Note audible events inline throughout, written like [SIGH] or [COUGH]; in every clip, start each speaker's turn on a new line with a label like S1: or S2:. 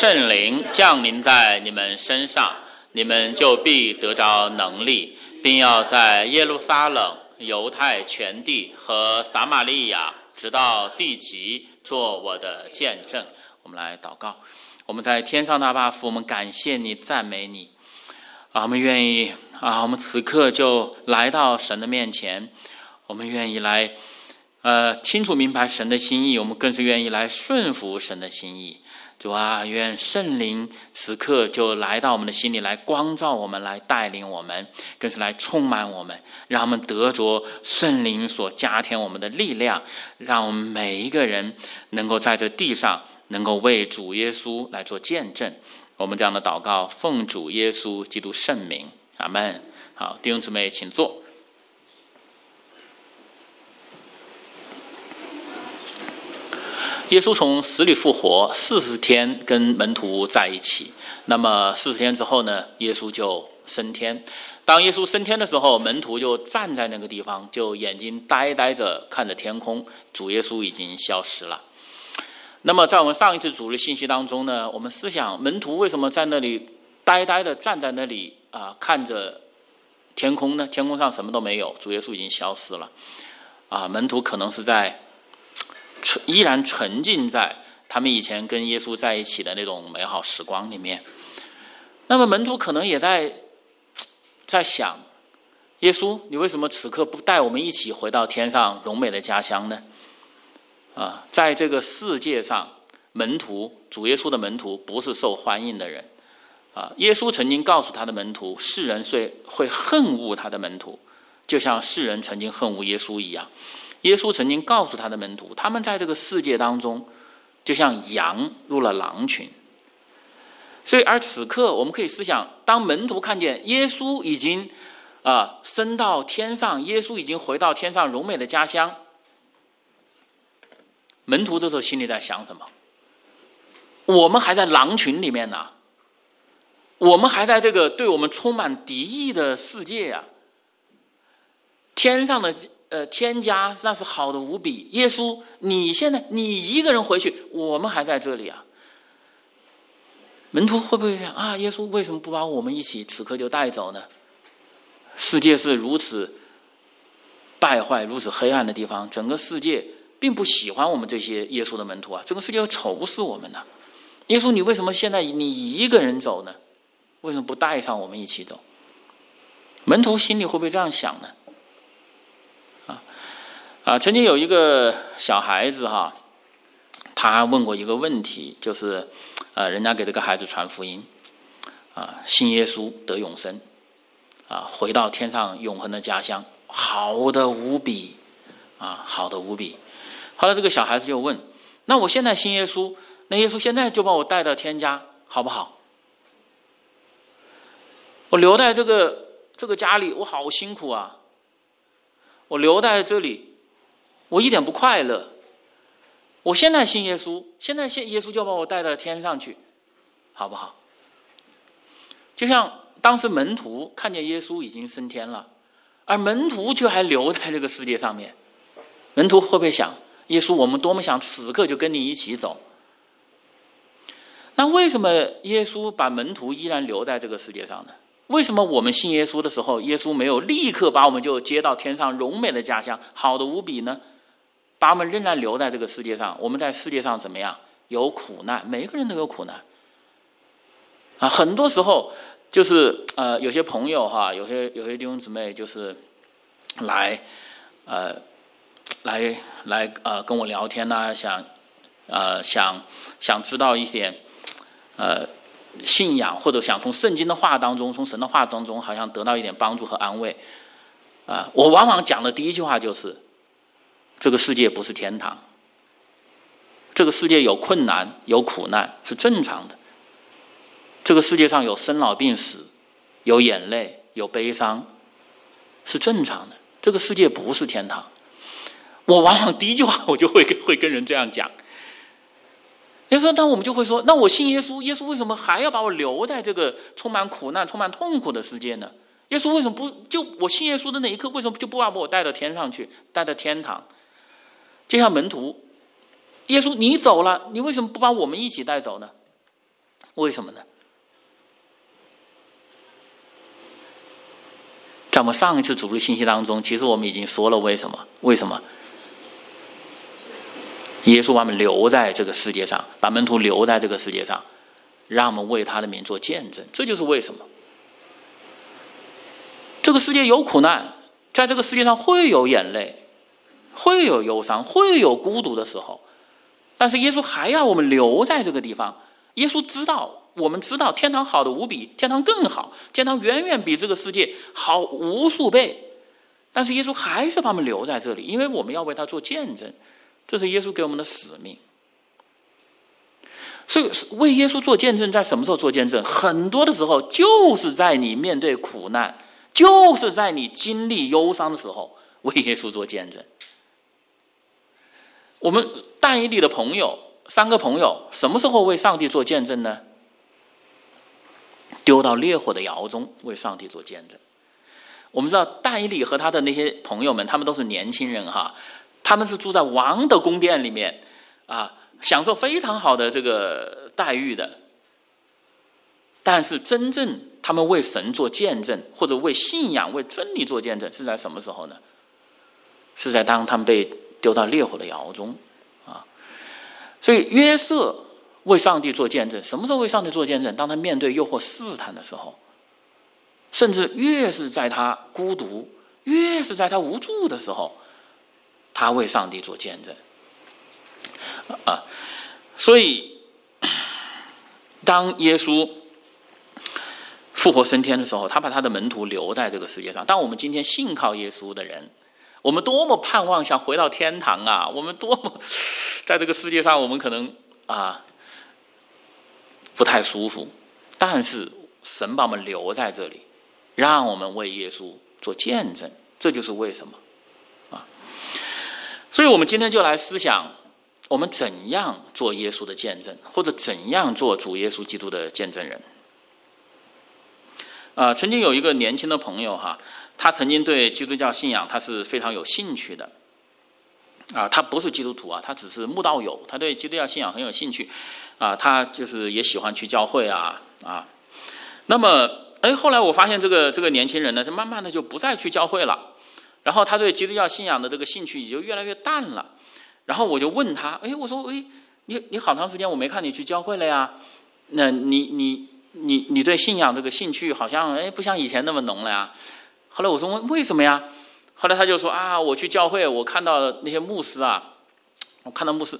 S1: 圣灵降临在你们身上，你们就必得着能力，并要在耶路撒冷、犹太全地和撒玛利亚，直到地极，做我的见证。我们来祷告。我们在天上大爸父，我们感谢你，赞美你。啊，我们愿意啊，我们此刻就来到神的面前，我们愿意来，呃，清楚明白神的心意，我们更是愿意来顺服神的心意。主啊，愿圣灵此刻就来到我们的心里，来光照我们，来带领我们，更是来充满我们，让我们得着圣灵所加添我们的力量，让我们每一个人能够在这地上，能够为主耶稣来做见证。我们这样的祷告，奉主耶稣基督圣名，阿门。好，弟兄姊妹，请坐。耶稣从死里复活，四十天跟门徒在一起。那么四十天之后呢？耶稣就升天。当耶稣升天的时候，门徒就站在那个地方，就眼睛呆呆着看着天空。主耶稣已经消失了。那么在我们上一次主的信息当中呢，我们思想门徒为什么在那里呆呆的站在那里啊，看着天空呢？天空上什么都没有，主耶稣已经消失了。啊，门徒可能是在。依然沉浸在他们以前跟耶稣在一起的那种美好时光里面。那么门徒可能也在在想：耶稣，你为什么此刻不带我们一起回到天上荣美的家乡呢？啊，在这个世界上，门徒主耶稣的门徒不是受欢迎的人。啊，耶稣曾经告诉他的门徒，世人会会恨恶他的门徒，就像世人曾经恨恶耶稣一样。耶稣曾经告诉他的门徒，他们在这个世界当中，就像羊入了狼群。所以，而此刻我们可以思想，当门徒看见耶稣已经啊升到天上，耶稣已经回到天上荣美的家乡，门徒这时候心里在想什么？我们还在狼群里面呢，我们还在这个对我们充满敌意的世界呀，天上的。呃，天家那是好的无比。耶稣，你现在你一个人回去，我们还在这里啊。门徒会不会想啊？耶稣为什么不把我们一起此刻就带走呢？世界是如此败坏、如此黑暗的地方，整个世界并不喜欢我们这些耶稣的门徒啊。整个世界要仇视我们呢。耶稣，你为什么现在你一个人走呢？为什么不带上我们一起走？门徒心里会不会这样想呢？啊，曾经有一个小孩子哈，他问过一个问题，就是，呃，人家给这个孩子传福音，啊，信耶稣得永生，啊，回到天上永恒的家乡，好的无比，啊，好的无比。后来这个小孩子就问：“那我现在信耶稣，那耶稣现在就把我带到天家，好不好？我留在这个这个家里，我好辛苦啊，我留在这里。”我一点不快乐。我现在信耶稣，现在信耶稣就把我带到天上去，好不好？就像当时门徒看见耶稣已经升天了，而门徒却还留在这个世界上面。门徒会不会想：耶稣，我们多么想此刻就跟你一起走？那为什么耶稣把门徒依然留在这个世界上呢？为什么我们信耶稣的时候，耶稣没有立刻把我们就接到天上荣美的家乡，好的无比呢？把我们仍然留在这个世界上，我们在世界上怎么样？有苦难，每个人都有苦难。啊，很多时候就是呃，有些朋友哈，有些有些弟兄姊妹就是来呃来来呃跟我聊天呐，想呃想想知道一点呃信仰，或者想从圣经的话当中，从神的话当中，好像得到一点帮助和安慰。啊，我往往讲的第一句话就是。这个世界不是天堂，这个世界有困难有苦难是正常的。这个世界上有生老病死，有眼泪有悲伤，是正常的。这个世界不是天堂。我往往第一句话 [LAUGHS] 我就会会跟人这样讲。你说，那我们就会说，那我信耶稣，耶稣为什么还要把我留在这个充满苦难、充满痛苦的世界呢？耶稣为什么不就我信耶稣的那一刻，为什么就不把我带到天上去，带到天堂？就像门徒，耶稣，你走了，你为什么不把我们一起带走呢？为什么呢？在我们上一次主日信息当中，其实我们已经说了为什么？为什么？耶稣把我们留在这个世界上，把门徒留在这个世界上，让我们为他的名做见证。这就是为什么。这个世界有苦难，在这个世界上会有眼泪，会有忧伤，会有孤独的时候，但是耶稣还要我们留在这个地方。耶稣知道，我们知道天堂好的无比，天堂更好，天堂远远比这个世界好无数倍。但是耶稣还是把我们留在这里，因为我们要为他做见证，这是耶稣给我们的使命。所以，为耶稣做见证，在什么时候做见证？很多的时候，就是在你面对苦难，就是在你经历忧伤的时候，为耶稣做见证。我们但以理的朋友。三个朋友什么时候为上帝做见证呢？丢到烈火的窑中为上帝做见证。我们知道但以理和他的那些朋友们，他们都是年轻人哈，他们是住在王的宫殿里面啊，享受非常好的这个待遇的。但是真正他们为神做见证，或者为信仰、为真理做见证，是在什么时候呢？是在当他们被丢到烈火的窑中。啊所以约瑟为上帝做见证，什么时候为上帝做见证？当他面对诱惑试探的时候，甚至越是在他孤独、越是在他无助的时候，他为上帝做见证。啊，所以当耶稣复活升天的时候，他把他的门徒留在这个世界上。当我们今天信靠耶稣的人。我们多么盼望想回到天堂啊！[LAUGHS] 我们多么 [LAUGHS] 在这个世界上，我们可能啊不太舒服，但是神把我们留在这里，让我们为耶稣做见证，这就是为什么啊！所以我们今天就来思想，我们怎样做耶稣的见证，或者怎样做主耶稣基督的见证人啊！曾经有一个年轻的朋友哈。他曾经对基督教信仰他是非常有兴趣的，啊，他不是基督徒啊，他只是慕道友，他对基督教信仰很有兴趣，啊，他就是也喜欢去教会啊啊。那么，哎，后来我发现这个这个年轻人呢，就慢慢的就不再去教会了，然后他对基督教信仰的这个兴趣也就越来越淡了。然后我就问他，哎，我说，哎，你你好长时间我没看你去教会了呀？那你你你你对信仰这个兴趣好像哎不像以前那么浓了呀？后来我说为什么呀？后来他就说啊，我去教会，我看到那些牧师啊，我看到牧师，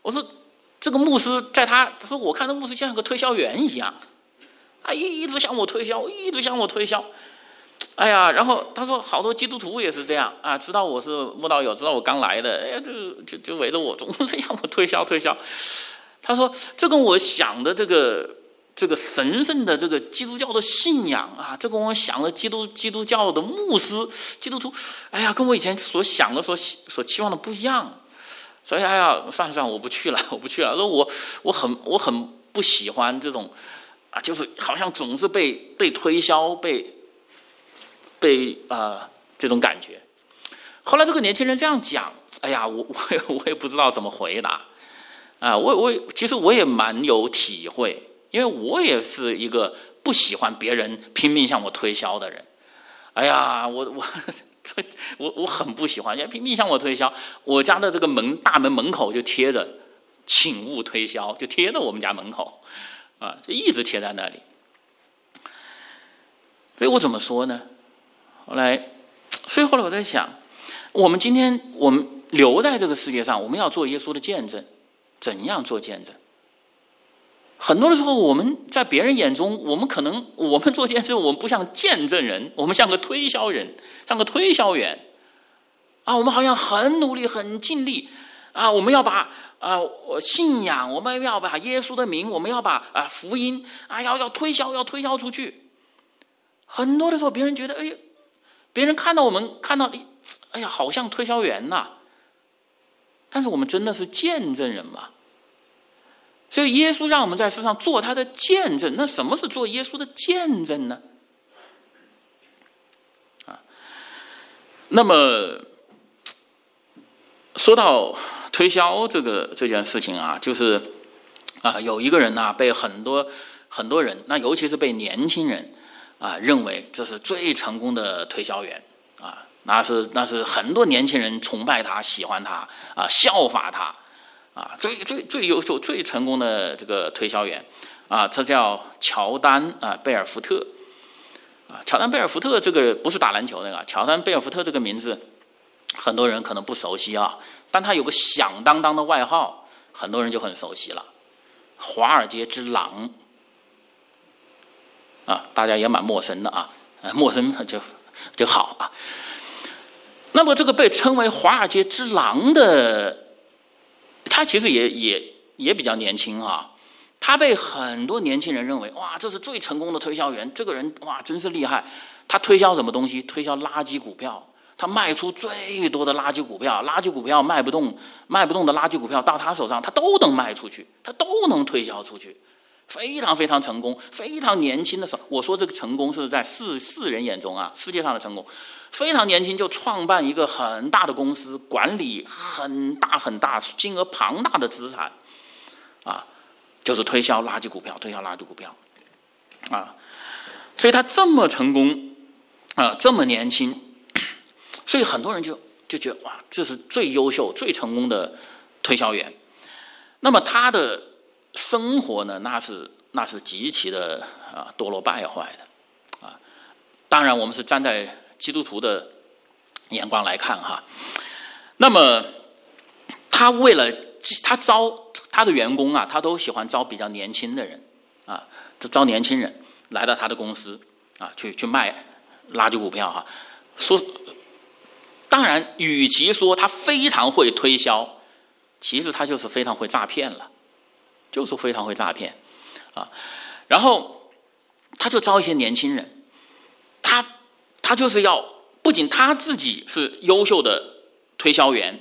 S1: 我说这个牧师在他，他说我看到牧师像个推销员一样，啊，一一直向我推销，一直向我推销，哎呀，然后他说好多基督徒也是这样啊，知道我是慕道友，知道我刚来的，哎呀，就就就围着我，总是向我推销推销。他说这跟我想的这个。这个神圣的这个基督教的信仰啊，这跟我想的基督基督教的牧师、基督徒，哎呀，跟我以前所想的、所所期望的不一样。所以，哎呀，算了算了，我不去了，[LAUGHS] 我不去了。说我我很我很不喜欢这种啊，就是好像总是被被推销、被被啊这种感觉。后来这个年轻人这样讲，哎呀，我 [LAUGHS] 我也我也不知道怎么回答啊。我我其实我也蛮有体会。因为我也是一个不喜欢别人拼命向我推销的人，哎呀，我我我我很不喜欢，人家拼命向我推销。我家的这个门大门门口就贴着“请勿推销”，就贴在我们家门口，啊，就一直贴在那里。所以我怎么说呢？后来，所以后来我在想，我们今天我们留在这个世界上，我们要做耶稣的见证，怎样做见证？很多的时候，我们在别人眼中，我们可能我们做见证，我们不像见证人，我们像个推销人，像个推销员，啊，我们好像很努力、很尽力，啊，我们要把啊信仰，我们要把耶稣的名，我们要把啊福音，啊要要推销，要推销出去。很多的时候，别人觉得，哎呀，别人看到我们看到，哎呀，好像推销员呐，但是我们真的是见证人吗？所以，耶稣让我们在世上做他的见证。那什么是做耶稣的见证呢？啊，那么说到推销这个这件事情啊，就是啊，有一个人呢，被很多很多人，那尤其是被年轻人啊，认为这是最成功的推销员啊，那是那是很多年轻人崇拜他、喜欢他啊、效法他啊，最最最优秀、最成功的这个推销员啊，他叫乔丹啊，贝尔福特啊，乔丹贝尔福特这个不是打篮球那个，乔丹贝尔福特这个名字很多人可能不熟悉啊，但他有个响当当的外号，很多人就很熟悉了。华尔街之狼啊，大家也蛮陌生的啊，陌生就就好啊。那么这个被称为华尔街之狼的，他其实也也也比较年轻啊。他被很多年轻人认为，哇，这是最成功的推销员。这个人哇，真是厉害。他推销什么东西？推销垃圾股票。他卖出最多的垃圾股票，垃圾股票卖不动，卖不动的垃圾股票到他手上，他都能卖出去，他都能推销出去，非常非常成功，非常年轻的时候，我说这个成功是在世世人眼中啊，世界上的成功，非常年轻就创办一个很大的公司，管理很大很大金额庞大的资产，啊，就是推销垃圾股票，推销垃圾股票，啊，所以他这么成功，啊，这么年轻。[COUGHS] 所以很多人就就觉得哇，这是最优秀、最成功的推销员。那么他的生活呢，那是那是极其的啊堕落败坏的啊。当然，我们是站在基督徒的眼光来看哈。那么他为了他招他的员工啊，他都喜欢招比较年轻的人啊，就招年轻人来到他的公司啊，去去卖垃圾股票哈，说。当然，与其说他非常会推销，其实他就是非常会诈骗了，就是非常会诈骗啊。然后他就招一些年轻人，他就是要不仅他自己是优秀的推销员，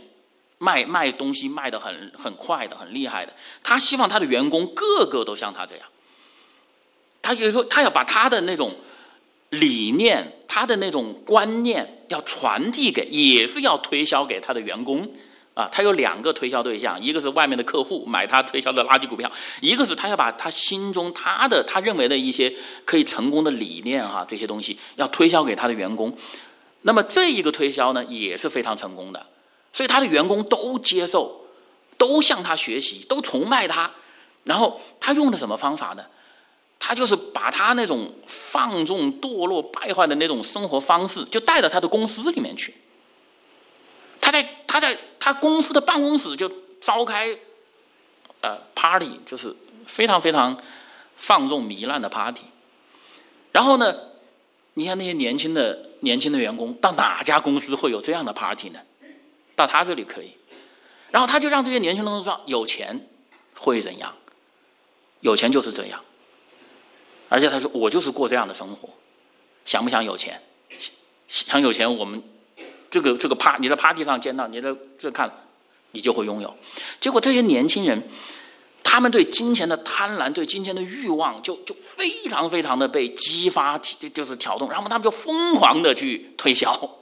S1: 卖卖东西卖的很很快的很厉害的，他希望他的员工个个都像他这样。他就是说，他要把他的那种。理念，他的那种观念要传递给，也是要推销给他的员工啊。他有两个推销对象，一个是外面的客户买他推销的垃圾股票，一个是他要把他心中他的他认为的一些可以成功的理念哈，这些东西要推销给他的员工。那么这一个推销呢，也是非常成功的，所以他的员工都接受，都向他学习，都崇拜他。然后他用的什么方法呢？他就是把他那种放纵、堕落、败坏的那种生活方式，就带到他的公司里面去。他在他在他公司的办公室就召开，呃，party，就是非常非常放纵糜烂的 party。然后呢，你看那些年轻的年轻的员工，到哪家公司会有这样的 party 呢？到他这里可以。然后他就让这些年轻人都知道，有钱会怎样？有钱就是这样。而且他说：“我就是过这样的生活，想不想有钱？想有钱，我们这个这个趴，你在 party 上见到，你在这看，你就会拥有。结果这些年轻人，他们对金钱的贪婪，对金钱的欲望，就就非常非常的被激发，就是挑动，然后他们就疯狂的去推销，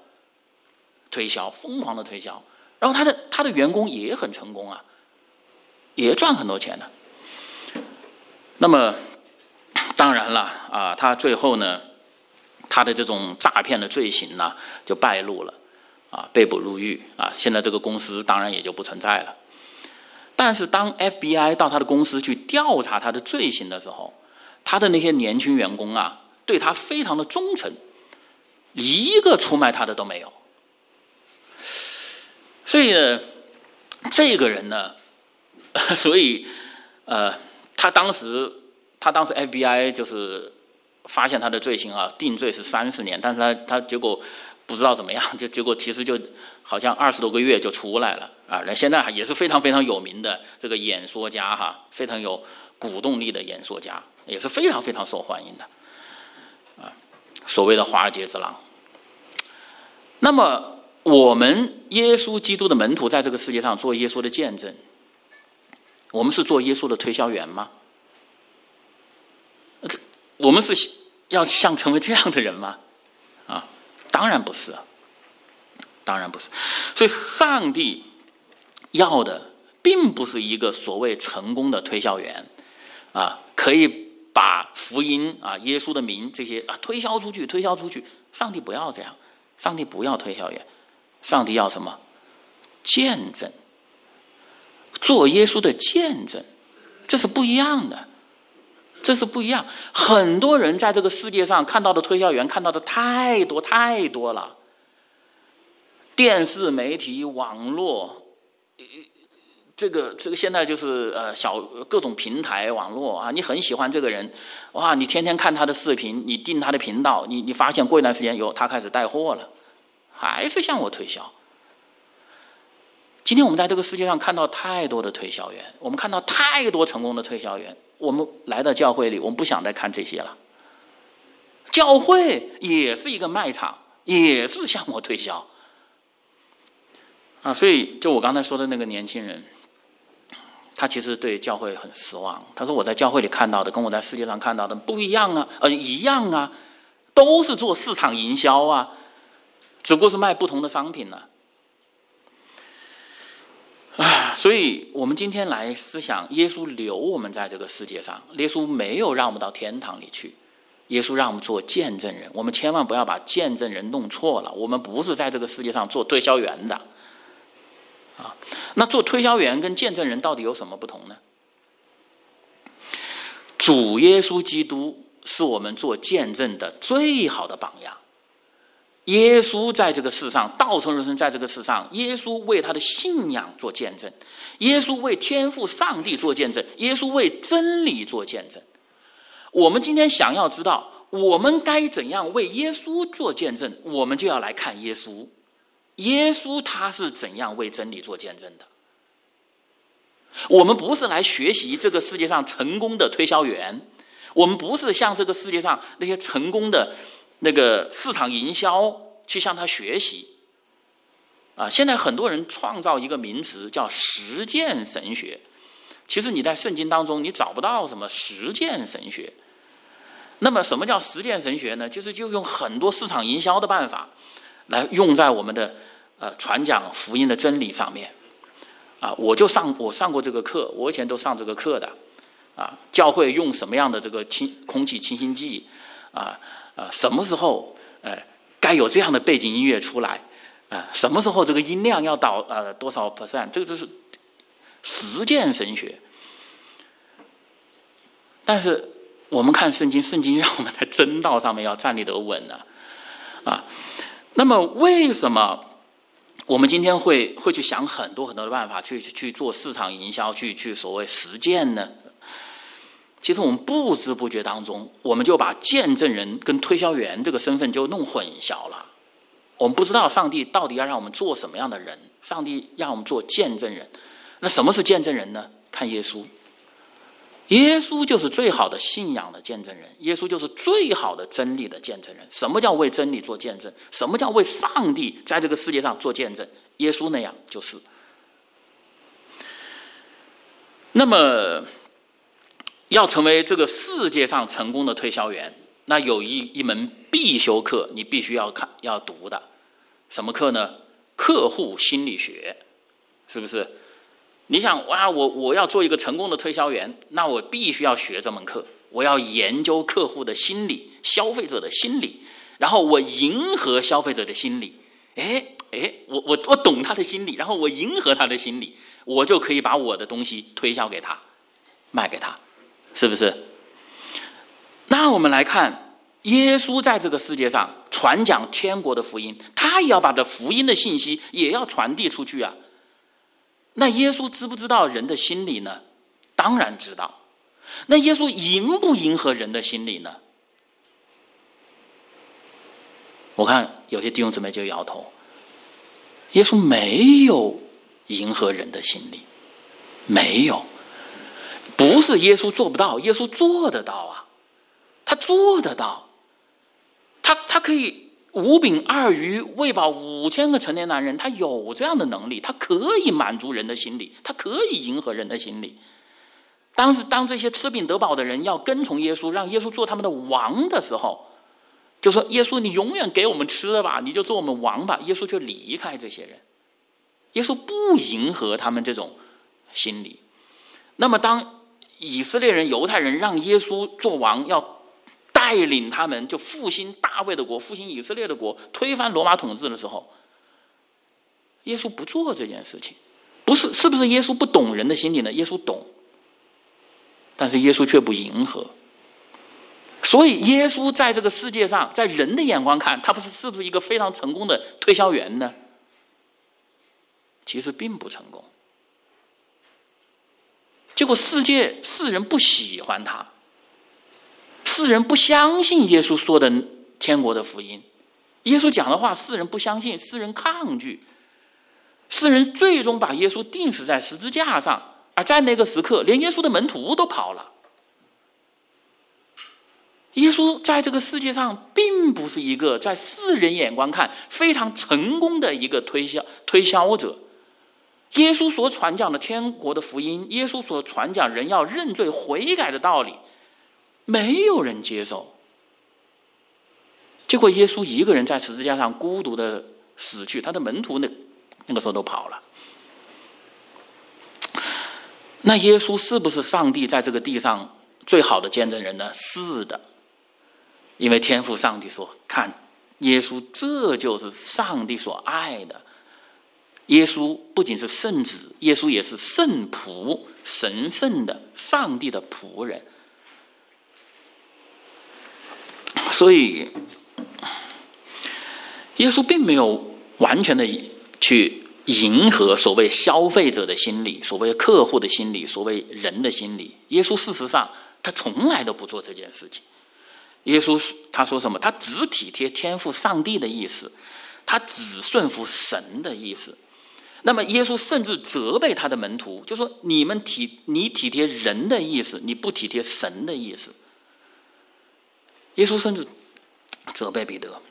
S1: 推销，疯狂的推销。然后他的他的员工也很成功啊，也赚很多钱呢。那么。”当然了啊，他最后呢，他的这种诈骗的罪行呢就败露了，啊，被捕入狱啊。现在这个公司当然也就不存在了。但是当 FBI 到他的公司去调查他的罪行的时候，他的那些年轻员工啊，对他非常的忠诚，一个出卖他的都没有。所以呢，这个人呢，[LAUGHS] 所以呃，他当时。他当时 FBI 就是发现他的罪行啊，定罪是三十年，但是他他结果不知道怎么样，[LAUGHS] 就结果其实就好像二十多个月就出来了啊。那现在也是非常非常有名的这个演说家哈，非常有鼓动力的演说家，也是非常非常受欢迎的啊。所谓的华尔街之狼。那么我们耶稣基督的门徒在这个世界上做耶稣的见证，我们是做耶稣的推销员吗？我们是要像成为这样的人吗？啊，当然不是，当然不是。所以，上帝要的并不是一个所谓成功的推销员，啊，可以把福音啊、耶稣的名这些啊推销出去、推销出去。上帝不要这样，上帝不要推销员，上帝要什么？见证，做耶稣的见证，这是不一样的，这是不一样。很多人在这个世界上看到的推销员，看到的太多太多了。电视媒体、网络，这个这个现在就是呃小各种平台网络啊，你很喜欢这个人，哇，你天天看他的视频，你订他的频道，你你发现过一段时间有他开始带货了，还是向我推销。今天我们在这个世界上看到太多的推销员，我们看到太多成功的推销员，我们来到教会里，我们不想再看这些了。教会也是一个卖场，也是向我推销。啊，所以就我刚才说的那个年轻人，他其实对教会很失望。他说：“我在教会里看到的，跟我在世界上看到的不一样啊，呃，一样啊，都是做市场营销啊，只不过是卖不同的商品呢。”，啊所以我们今天来思想，耶稣留我们在这个世界上，耶稣没有让我们到天堂里去，耶稣让我们做见证人。我们千万不要把见证人弄错了，我们不是在这个世界上做推销员的。啊，那做推销员跟见证人到底有什么不同呢？主耶稣基督是我们做见证的最好的榜样。耶稣在这个世上，道成肉身在这个世上，耶稣为他的信仰做见证，耶稣为天父上帝做见证，耶稣为真理做见证。我们今天想要知道我们该怎样为耶稣做见证，我们就要来看耶稣。耶稣他是怎样为真理做见证的？我们不是来学习这个世界上成功的推销员，我们不是向这个世界上那些成功的那个市场营销去向他学习。啊，现在很多人创造一个名词叫实践神学，其实你在圣经当中你找不到什么实践神学。那么什么叫实践神学呢？就是就用很多市场营销的办法来用在我们的。呃，传讲福音的真理上面，啊，我就上我上过这个课，我以前都上这个课的，啊，教会用什么样的这个清空气清新剂，啊啊，什么时候呃该有这样的背景音乐出来，啊，什么时候这个音量要到呃多少 percent，这个就是实践神学。但是我们看圣经，圣经让我们在真道上面要站立得稳呢，啊，那么为什么？我们今天会会去想很多很多的办法去去做市场营销，去去所谓实践呢？其实我们不知不觉当中，我们就把见证人跟推销员这个身份就弄混淆了。我们不知道上帝到底要让我们做什么样的人，上帝让我们做见证人。那什么是见证人呢？看耶稣。耶稣就是最好的信仰的见证人，耶稣就是最好的真理的见证人。什么叫为真理做见证？什么叫为上帝在这个世界上做见证？耶稣那样就是。那么，要成为这个世界上成功的推销员，那有一一门必修课，你必须要看要读的，什么课呢？客户心理学，是不是？你想哇，我我要做一个成功的推销员，那我必须要学这门课。我要研究客户的心理、消费者的心理，然后我迎合消费者的心理。哎哎，我我我懂他的心理，然后我迎合他的心理，我就可以把我的东西推销给他，卖给他，是不是？那我们来看，耶稣在这个世界上传讲天国的福音，他也要把这福音的信息也要传递出去啊。那耶稣知不知道人的心理呢？当然知道。那耶稣迎不迎合人的心理呢？我看有些弟兄姊妹就摇头。耶稣没有迎合人的心理，没有。不是耶稣做不到，耶稣做得到啊，他做得到，他他可以。五饼二鱼喂饱五千个成年男人，他有这样的能力，他可以满足人的心理，他可以迎合人的心理。当时，当这些吃饼得饱的人要跟从耶稣，让耶稣做他们的王的时候，就说：“耶稣，你永远给我们吃的吧，你就做我们王吧。”耶稣却离开这些人，耶稣不迎合他们这种心理。那么，当以色列人、犹太人让耶稣做王，要带领他们就复兴大卫的国、复兴以色列的国、推翻罗马统治的时候，耶稣不做这件事情，不是是不是耶稣不懂人的心理呢？耶稣懂，但是耶稣却不迎合。所以，耶稣在这个世界上，在人的眼光看，他不是是不是一个非常成功的推销员呢？其实并不成功。结果，世界世人不喜欢他，世人不相信耶稣说的天国的福音，耶稣讲的话，世人不相信，世人抗拒，世人最终把耶稣钉死在十字架上，而在那个时刻，连耶稣的门徒都跑了。耶稣在这个世界上，并不是一个在世人眼光看非常成功的一个推销推销者。耶稣所传讲的天国的福音，耶稣所传讲人要认罪悔改的道理，没有人接受。结果，耶稣一个人在十字架上孤独的死去，他的门徒那那个时候都跑了。那耶稣是不是上帝在这个地上最好的见证人呢？是的。因为天父上帝说：“看，耶稣这就是上帝所爱的。耶稣不仅是圣子，耶稣也是圣仆，神圣的上帝的仆人。所以，耶稣并没有完全的去迎合所谓消费者的心理，所谓客户的心理，所谓人的心理。耶稣事实上，他从来都不做这件事情。”耶稣他说什么？他只体贴天赋上帝的意思，他只顺服神的意思。那么耶稣甚至责备他的门徒，就说：“你们体你体贴人的意思，你不体贴神的意思。”耶稣甚至责备彼得。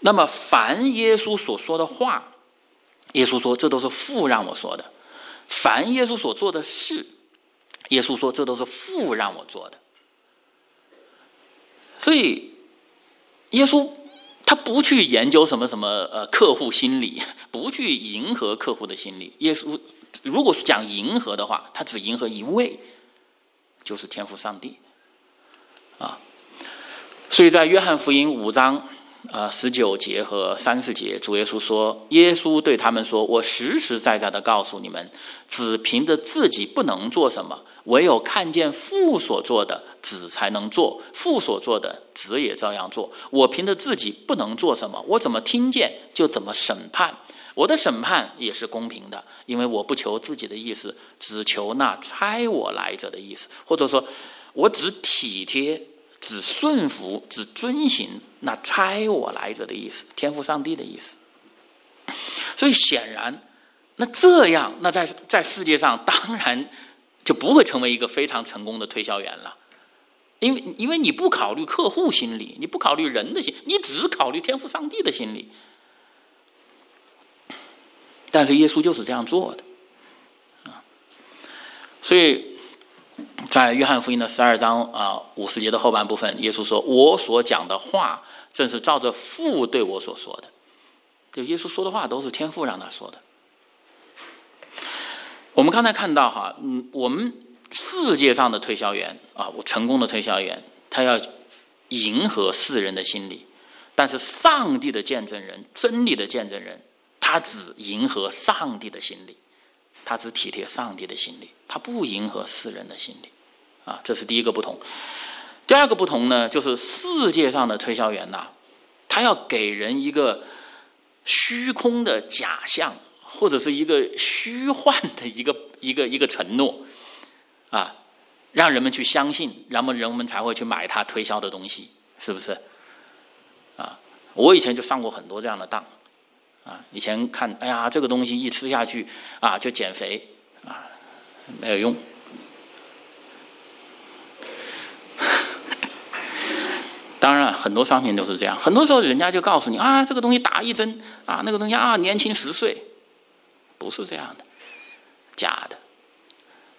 S1: 那么凡耶稣所说的话，耶稣说这都是父让我说的；凡耶稣所做的事，耶稣说这都是父让我做的。所以，耶稣他不去研究什么什么呃客户心理，[LAUGHS] 不去迎合客户的心理。耶稣如果是讲迎合的话，他只迎合一位，就是天赋上帝啊。所以在约翰福音五章呃十九节和三十节，主耶稣说：“耶稣对他们说，我实实在在的告诉你们，只凭着自己不能做什么。”唯有看见父所做的，子才能做；父所做的，子也照样做。我凭着自己不能做什么，我怎么听见就怎么审判。我的审判也是公平的，因为我不求自己的意思，只求那差我来者的意思。或者说，我只体贴、只顺服、只遵行那差我来者的意思，天赋上帝的意思。所以显然，那这样，那在在世界上，当然。就不会成为一个非常成功的推销员了，因为因为你不考虑客户心理，你不考虑人的心，你只考虑天赋上帝的心理。但是耶稣就是这样做的，啊，所以在约翰福音的十二章啊五十节的后半部分，耶稣说：“我所讲的话，正是照着父对我所说的。”就耶稣说的话，都是天父让他说的。我们刚才看到哈，嗯，我们世界上的推销员啊，我成功的推销员，他要迎合世人的心理，但是上帝的见证人，真理的见证人，他只迎合上帝的心理，他只体贴上帝的心理，他不迎合世人的心理，啊，这是第一个不同。第二个不同呢，就是世界上的推销员呐，他要给人一个虚空的假象。或者是一个虚幻的一个一个一个承诺，啊，让人们去相信，然后人们才会去买他推销的东西，是不是？啊，我以前就上过很多这样的当，啊，以前看，哎呀，这个东西一吃下去啊就减肥，啊，没有用。[LAUGHS] 当然，很多商品都是这样，很多时候人家就告诉你啊，这个东西打一针啊，那个东西啊，年轻十岁。不是这样的，假的。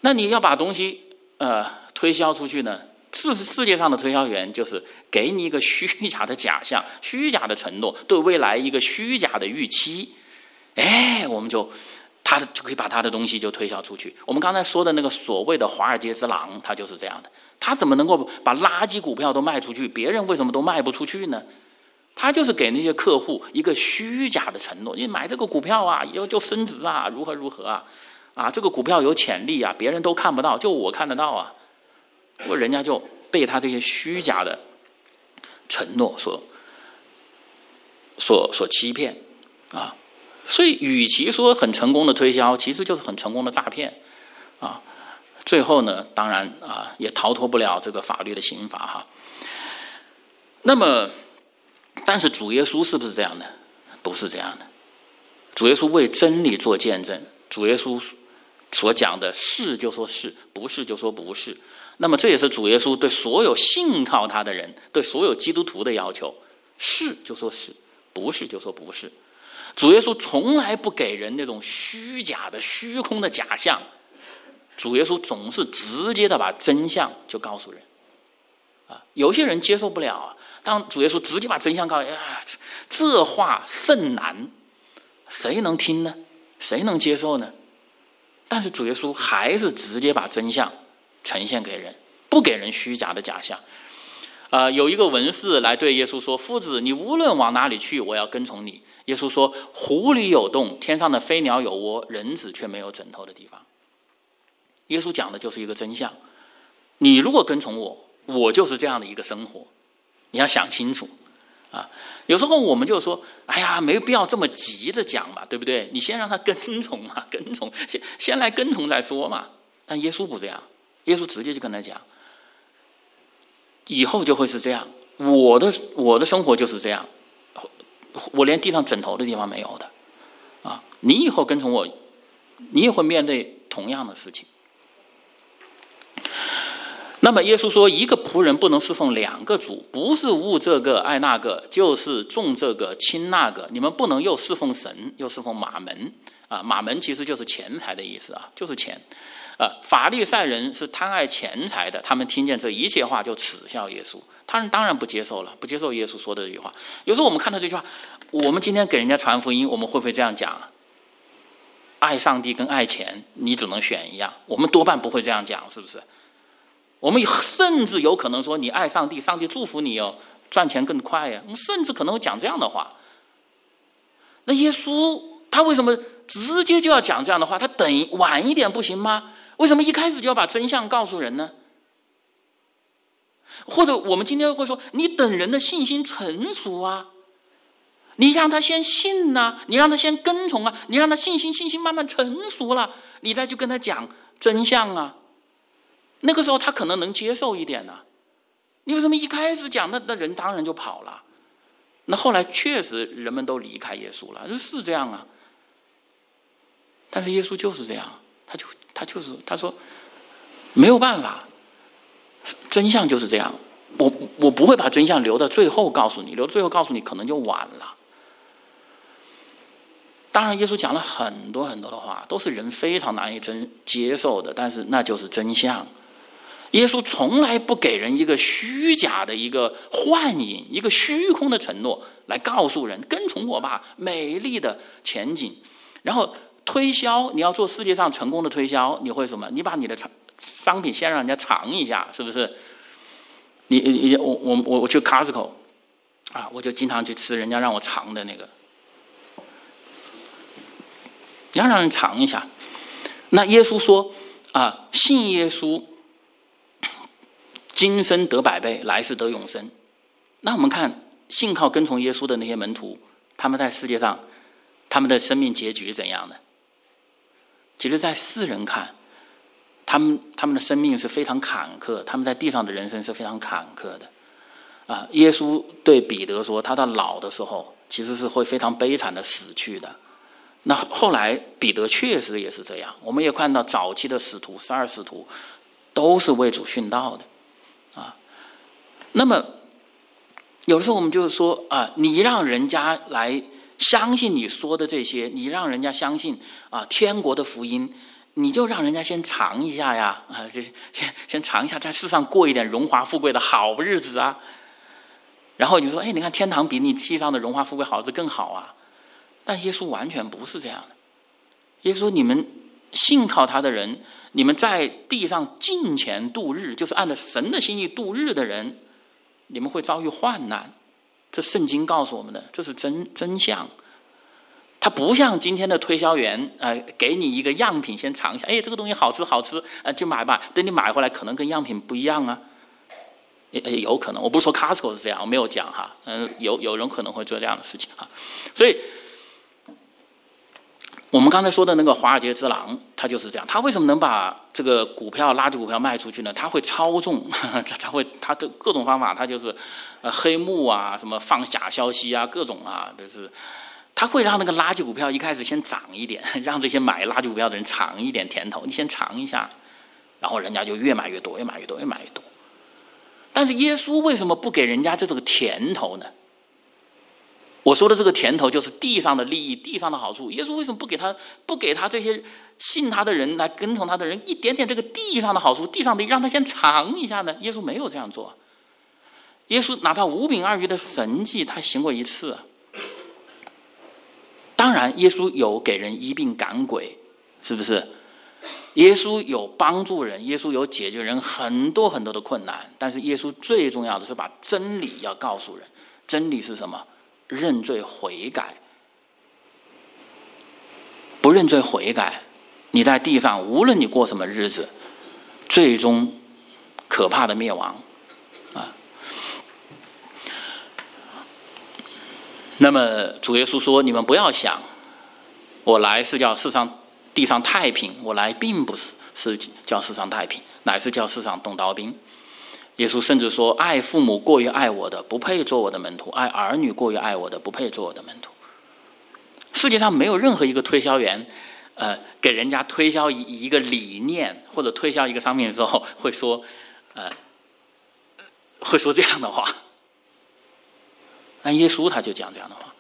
S1: 那你要把东西呃推销出去呢？世世界上的推销员就是给你一个虚 [LAUGHS] 假的假象、虚假的承诺，对未来一个虚假的预期。哎，我们就他就可以把他的东西就推销出去。我们刚才说的那个所谓的华尔街之狼，他就是这样的。他怎么能够把垃圾股票都卖出去？别人为什么都卖不出去呢？他就是给那些客户一个虚假的承诺：你买这个股票啊，以后就升值啊，如何如何啊，啊，这个股票有潜力啊，别人都看不到，就我看得到啊。不过人家就被他这些虚假的承诺所所所欺骗啊。所以，与其说很成功的推销，其实就是很成功的诈骗啊。最后呢，当然啊，也逃脱不了这个法律的刑罚哈。那么，但是主耶稣是不是这样的？不是这样的。主耶稣为真理做见证，主耶稣所讲的是就说是不是就说不是。那么这也是主耶稣对所有信靠他的人，对所有基督徒的要求：是就说是不是就说不是。主耶稣从来不给人那种虚假的、虚空的假象。主耶稣总是直接的把真相就告诉人，啊，有些人接受不了啊。当主耶稣直接把真相告诉，啊，这话甚难，谁能听呢？谁能接受呢？但是主耶稣还是直接把真相呈现给人，不给人虚假的假象。啊，有一个文士来对耶稣说：“夫子，你无论往哪里去，我要跟从你。”耶稣说：“湖里有洞，天上的飞鸟有窝，人子却没有枕头的地方。”耶稣讲的就是一个真相。你如果跟从我，我就是这样的一个生活。你要想清楚啊！有时候我们就说：“哎呀，没必要这么急的讲嘛，对不对？你先让他跟从嘛，跟从先先来跟从再说嘛。”但耶稣不这样，耶稣直接就跟他讲：“以后就会是这样，我的我的生活就是这样，我连地上枕头的地方没有的啊！你以后跟从我，你也会面对同样的事情。”那么耶稣说，一个仆人不能侍奉两个主，不是务这个爱那个，就是重这个轻那个。你们不能又侍奉神，又侍奉马门啊！马门其实就是钱财的意思啊，就是钱。啊，法利赛人是贪爱钱财的，他们听见这一切话就耻笑耶稣，他们当然不接受了，不接受耶稣说的这句话。有时候我们看到这句话，我们今天给人家传福音，我们会不会这样讲？爱上帝跟爱钱，你只能选一样。我们多半不会这样讲，是不是？我们甚至有可能说：“你爱上帝，上帝祝福你哦，赚钱更快呀。”我们甚至可能会讲这样的话。那耶稣他为什么直接就要讲这样的话？他等晚一点不行吗？为什么一开始就要把真相告诉人呢？或者我们今天会说：“你等人的信心成熟啊，你让他先信呐，你让他先跟从啊，你让他信心信心慢慢成熟了，你再去跟他讲真相啊。”那个时候他可能能接受一点呢，你为什么一开始讲那那人当然就跑了？那后来确实人们都离开耶稣了，是这样啊。但是耶稣就是这样，他就他就是他说没有办法，真相就是这样。我我不会把真相留到最后告诉你，留到最后告诉你可能就晚了。当然，耶稣讲了很多很多的话，都是人非常难以真接受的，但是那就是真相。耶稣从来不给人一个虚假的一个幻影，一个虚空的承诺，来告诉人跟从我吧，美丽的前景。然后推销，你要做世界上成功的推销，你会什么？你把你的商品先让人家尝一下，是不是？你你我我我我去 Costco 啊，我就经常去吃人家让我尝的那个，你要让人尝一下。那耶稣说啊，信耶稣。今生得百倍，来世得永生。那我们看信靠跟从耶稣的那些门徒，他们在世界上，他们的生命结局怎样的？其实，在世人看，他们他们的生命是非常坎坷，他们在地上的人生是非常坎坷的。啊，耶稣对彼得说，他到老的时候，其实是会非常悲惨的死去的。那后来彼得确实也是这样。我们也看到早期的使徒，十二使徒，都是为主殉道的。啊，那么有的时候我们就是说啊，你让人家来相信你说的这些，你让人家相信啊，天国的福音，你就让人家先尝一下呀，啊，就先先尝一下，在世上过一点荣华富贵的好日子啊。然后你说，哎，你看天堂比你地上的荣华富贵好日子更好啊。但耶稣完全不是这样的，耶稣说：“你们信靠他的人，你们在地上尽前度日，就是按照神的心意度日的人，你们会遭遇患难。这圣经告诉我们的，这是真真相。它不像今天的推销员，呃，给你一个样品先尝一下，哎，这个东西好吃好吃，呃，就买吧。等你买回来，可能跟样品不一样啊。”也有可能，我不是说 Costco 是这样，我没有讲哈。嗯，有有人可能会做这样的事情哈。所以，我们刚才说的那个华尔街之狼，他就是这样。他为什么能把这个股票垃圾股票卖出去呢？他会操纵，[LAUGHS] 他会他的各种方法，他就是呃黑幕啊，什么放假消息啊，各种啊，就是他会让那个垃圾股票一开始先涨一点，[LAUGHS] 让这些买垃圾股票的人尝一点甜头，你先尝一下，然后人家就越买越多，越买越多，越买越多。但是耶稣为什么不给人家这个甜头呢？我说的这个甜头就是地上的利益、地上的好处。耶稣为什么不给他、不给他这些信他的人、来跟从他的人一点点这个地上的好处、地上的让他先尝一下呢？耶稣没有这样做。耶稣哪怕五饼二鱼的神迹，他行过一次。当然，耶稣有给人医病赶鬼，是不是？耶稣有帮助人，耶稣有解决人很多很多的困难，但是耶稣最重要的是把真理要告诉人。真理是什么？认罪悔改。不认罪悔改，你在地上无论你过什么日子，最终可怕的灭亡啊！那么主耶稣说：“你们不要想，我来是叫世上。”地上太平，我来并不是是叫世上太平，乃是叫世上动刀兵。耶稣甚至说：“爱父母过于爱我的，不配做我的门徒；爱儿女过于爱我的，不配做我的门徒。”世界上没有任何一个推销员，呃，给人家推销一一个理念或者推销一个商品的时候，会说，呃，会说这样的话。那耶稣他就讲这样的话。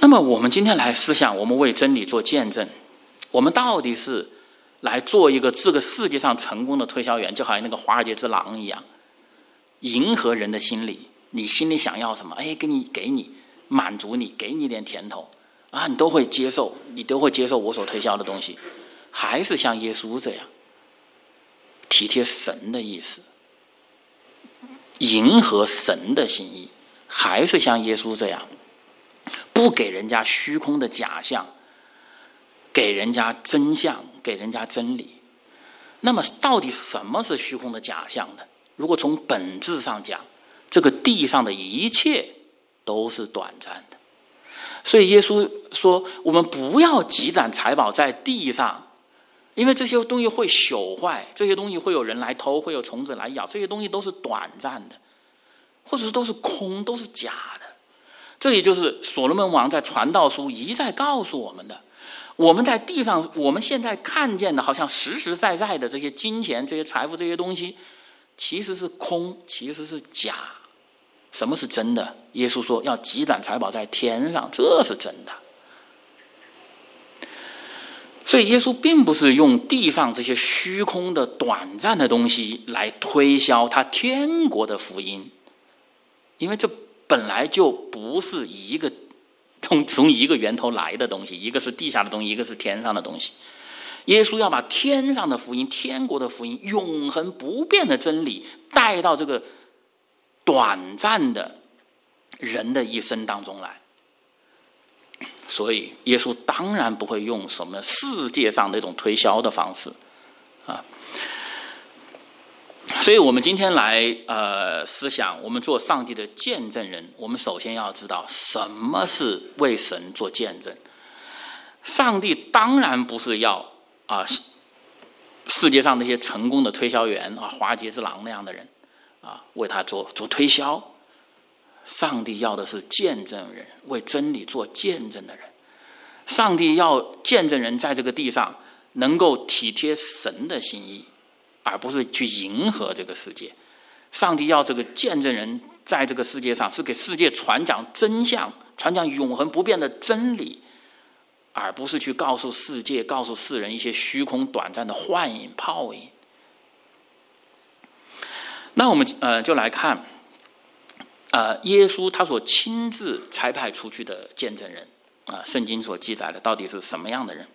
S1: 那么我们今天来思想，我们为真理做见证，我们到底是来做一个这个世界上成功的推销员，就好像那个华尔街之狼一样，迎合人的心理，你心里想要什么，哎，给你给你满足你，给你一点甜头啊，你都会接受，你都会接受我所推销的东西，还是像耶稣这样体贴神的意思，迎合神的心意，还是像耶稣这样？不给人家虚空的假象，给人家真相，给人家真理。那么，到底什么是虚空的假象呢？如果从本质上讲，这个地上的一切都是短暂的。所以，耶稣说：“我们不要积攒财宝在地上，因为这些东西会朽坏，这些东西会有人来偷，会有虫子来咬，这些东西都是短暂的，或者说都是空，都是假的。”这也就是所罗门王在传道书一再告诉我们的：我们在地上，我们现在看见的，好像实实在在的这些金钱、这些财富、这些东西，其实是空，其实是假。什么是真的？耶稣说要积攒财宝在天上，这是真的。所以，耶稣并不是用地上这些虚空的、短暂的东西来推销他天国的福音，因为这。本来就不是一个从从一个源头来的东西，一个是地下的东西，一个是天上的东西。耶稣要把天上的福音、天国的福音、永恒不变的真理带到这个短暂的人的一生当中来，所以耶稣当然不会用什么世界上那种推销的方式啊。所以，我们今天来呃思想，我们做上帝的见证人，我们首先要知道什么是为神做见证。上帝当然不是要啊世界上那些成功的推销员啊，华尔街之狼那样的人啊，为他做做推销。上帝要的是见证人，为真理做见证的人。上帝要见证人在这个地上能够体贴神的心意。而不是去迎合这个世界，上帝要这个见证人在这个世界上是给世界传讲真相、传讲永恒不变的真理，而不是去告诉世界、告诉世人一些虚空短暂的幻影、泡影。那我们呃就来看，呃，耶稣他所亲自差派出去的见证人啊，圣经所记载的到底是什么样的人？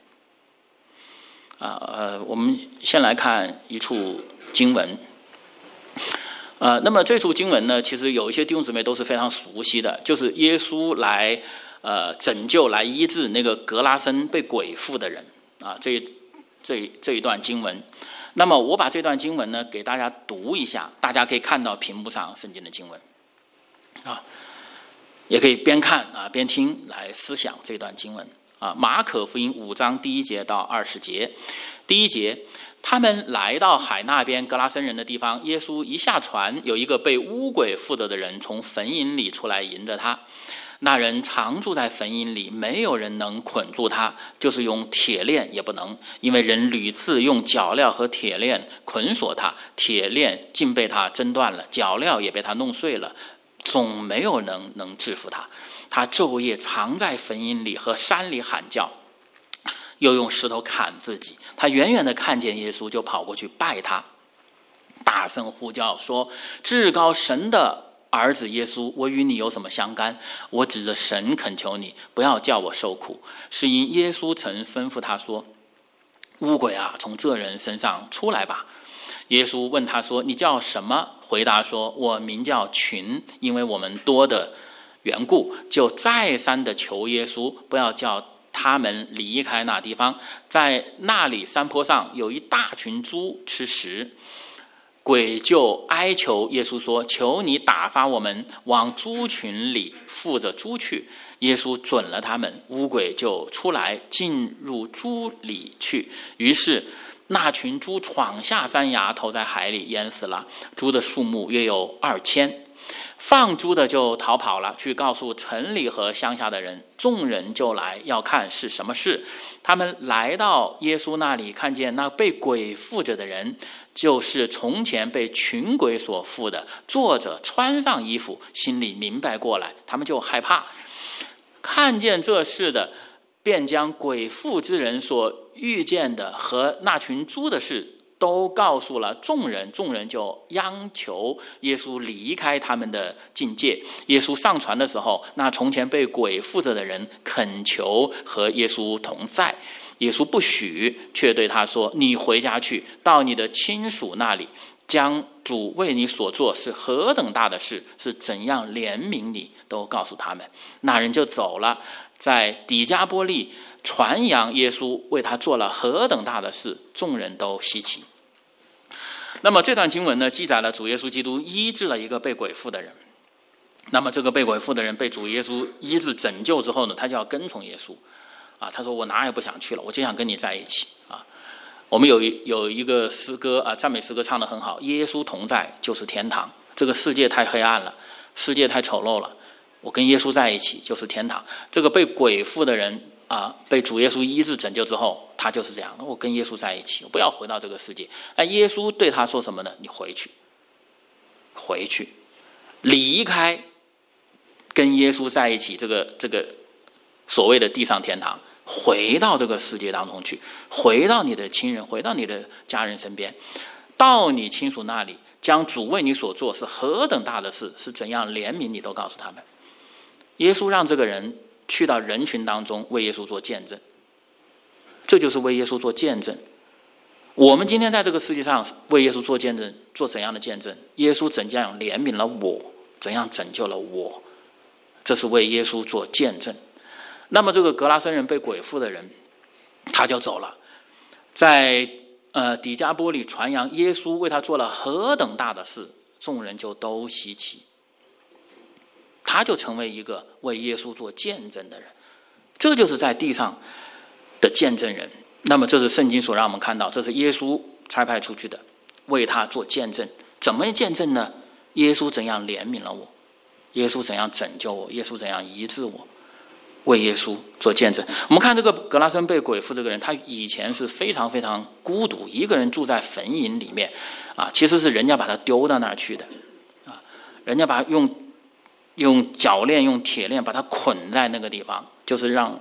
S1: 啊呃，我们先来看一处经文。呃，那么这处经文呢，其实有一些弟兄姊妹都是非常熟悉的，就是耶稣来呃拯救、来医治那个格拉森被鬼附的人啊，这这这一段经文。那么我把这段经文呢给大家读一下，大家可以看到屏幕上圣经的经文啊，也可以边看啊边听来思想这段经文啊。马可福音五章第一节到二十节，第一节。他们来到海那边格拉森人的地方，耶稣一下船，有一个被巫鬼附着的人从坟茔里出来迎着他。那人常住在坟茔里，没有人能捆住他，就是用铁链也不能，因为人屡次用脚镣和铁链捆锁他，铁链竟被他挣断了，脚镣也被他弄碎了，总没有人能制服他。他昼夜藏在坟茔里和山里喊叫。又用石头砍自己。他远远的看见耶稣，就跑过去拜他，大声呼叫说：“至高神的儿子耶稣，我与你有什么相干？我指着神恳求你，不要叫我受苦。是因耶稣曾吩咐他说：‘乌鬼啊，从这人身上出来吧。’耶稣问他说：‘你叫什么？’回答说：‘我名叫群，因为我们多的缘故，就再三的求耶稣，不要叫。’他们离开那地方，在那里山坡上有一大群猪吃食，鬼就哀求耶稣说：“求你打发我们往猪群里附着猪去。”耶稣准了他们，乌鬼就出来进入猪里去。于是那群猪闯下山崖，投在海里淹死了。猪的数目约有二千。放猪的就逃跑了，去告诉城里和乡下的人。众人就来要看是什么事。他们来到耶稣那里，看见那被鬼附着的人，就是从前被群鬼所附的，坐着穿上衣服，心里明白过来，他们就害怕。看见这事的，便将鬼附之人所遇见的和那群猪的事。都告诉了众人，众人就央求耶稣离开他们的境界。耶稣上船的时候，那从前被鬼附着的人恳求和耶稣同在，耶稣不许，却对他说：“你回家去，到你的亲属那里，将主为你所做是何等大的事，是怎样怜悯你，都告诉他们。”那人就走了，在底加波利传扬耶稣为他做了何等大的事，众人都稀奇。那么这段经文呢，记载了主耶稣基督医治了一个被鬼附的人。那么这个被鬼附的人被主耶稣医治拯救之后呢，他就要跟从耶稣。啊，他说我哪也不想去了，我就想跟你在一起。啊，我们有一有一个诗歌啊，赞美诗歌唱得很好，耶稣同在就是天堂。这个世界太黑暗了，世界太丑陋了，我跟耶稣在一起就是天堂。这个被鬼附的人。啊，被主耶稣医治拯救之后，他就是这样。我跟耶稣在一起，我不要回到这个世界。哎，耶稣对他说什么呢？你回去，回去，离开，跟耶稣在一起。这个这个所谓的地上天堂，回到这个世界当中去，回到你的亲人，回到你的家人身边，到你亲属那里，将主为你所做是何等大的事，是怎样怜悯你，都告诉他们。耶稣让这个人。去到人群当中为耶稣做见证，这就是为耶稣做见证。我们今天在这个世界上为耶稣做见证，做怎样的见证？耶稣怎样怜悯了我？怎样拯救了我？这是为耶稣做见证。那么这个格拉森人被鬼附的人，他就走了，在呃底加波里传扬耶稣为他做了何等大的事，众人就都稀奇。他就成为一个为耶稣做见证的人，这就是在地上的见证人。那么，这是圣经所让我们看到，这是耶稣差派出去的，为他做见证。怎么见证呢？耶稣怎样怜悯了我？耶稣怎样拯救我？耶稣怎样医治我？为耶稣做见证。我们看这个格拉森被鬼附这个人，他以前是非常非常孤独，一个人住在坟茔里面，啊，其实是人家把他丢到那儿去的，啊，人家把用。用脚链、用铁链把他捆在那个地方，就是让，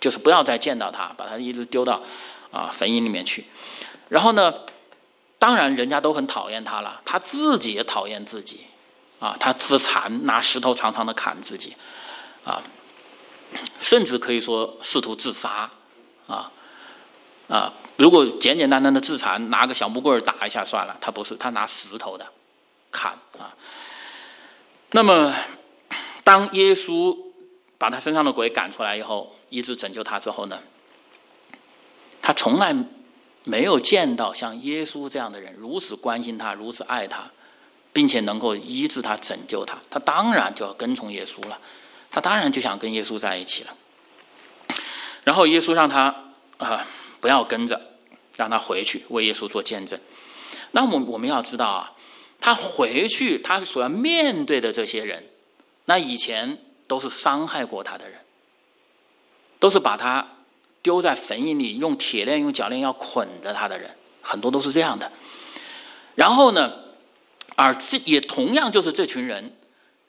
S1: 就是不要再见到他，把他一直丢到啊坟茔里面去。然后呢，当然人家都很讨厌他了，他自己也讨厌自己，啊，他自残，拿石头长长的砍自己，啊。甚至可以说试图自杀，啊啊！如果简简单单的自残，拿个小木棍打一下算了，他不是，他拿石头的砍啊。那么，当耶稣把他身上的鬼赶出来以后，医治拯救他之后呢，他从来没有见到像耶稣这样的人如此关心他，如此爱他，并且能够医治他、拯救他，他当然就要跟从耶稣了。他当然就想跟耶稣在一起了。然后耶稣让他啊不要跟着，让他回去为耶稣做见证。那我我们要知道啊，他回去他所要面对的这些人，那以前都是伤害过他的人，都是把他丢在坟茔里，用铁链、用脚链要捆着他的人，很多都是这样的。然后呢，而这也同样就是这群人，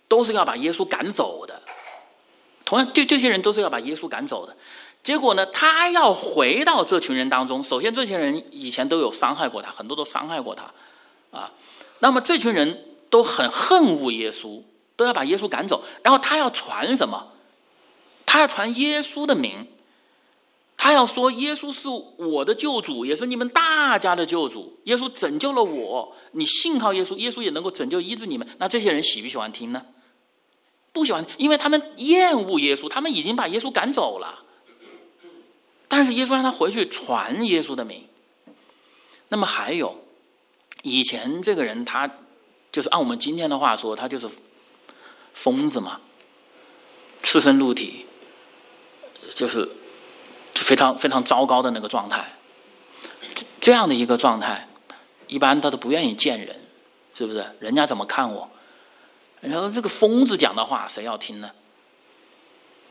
S1: 都是要把耶稣赶走的。同样，这这些人都是要把耶稣赶走的。结果呢，他要回到这群人当中。首先，这些人以前都有伤害过他，很多都伤害过他，啊。那么这群人都很恨恶耶稣，都要把耶稣赶走。然后他要传什么？他要传耶稣的名，他要说耶稣是我的救主，也是你们大家的救主。耶稣拯救了我，你信靠耶稣，耶稣也能够拯救医治你们。那这些人喜不喜欢听呢？不喜欢，因为他们厌恶耶稣，他们已经把耶稣赶走了。但是耶稣让他回去传耶稣的名。那么还有，以前这个人他就是按我们今天的话说，他就是疯子嘛，赤身露体，就是非常非常糟糕的那个状态。这样的一个状态，一般他都不愿意见人，是不是？人家怎么看我？然后这个疯子讲的话，谁要听呢？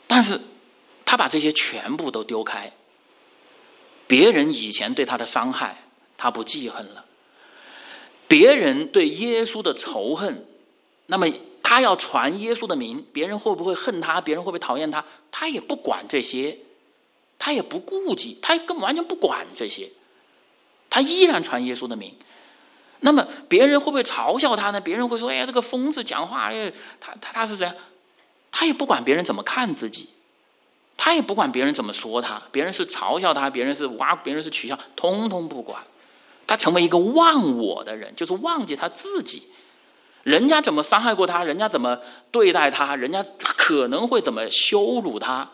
S1: 但是他把这些全部都丢开。别人以前对他的伤害，他不记恨了；别人对耶稣的仇恨，那么他要传耶稣的名，别人会不会恨他？别人会不会讨厌他？他也不管这些，他也不顾及，他根本完全不管这些，他依然传耶稣的名。那么别人会不会嘲笑他呢？别人会说：“哎呀，这个疯子讲话，哎，他他他是怎样？”他也不管别人怎么看自己。他也不管别人怎么说他，别人是嘲笑他，别人是挖，别人是取笑，通通不管。他成为一个忘我的人，就是忘记他自己。人家怎么伤害过他，人家怎么对待他，人家可能会怎么羞辱他，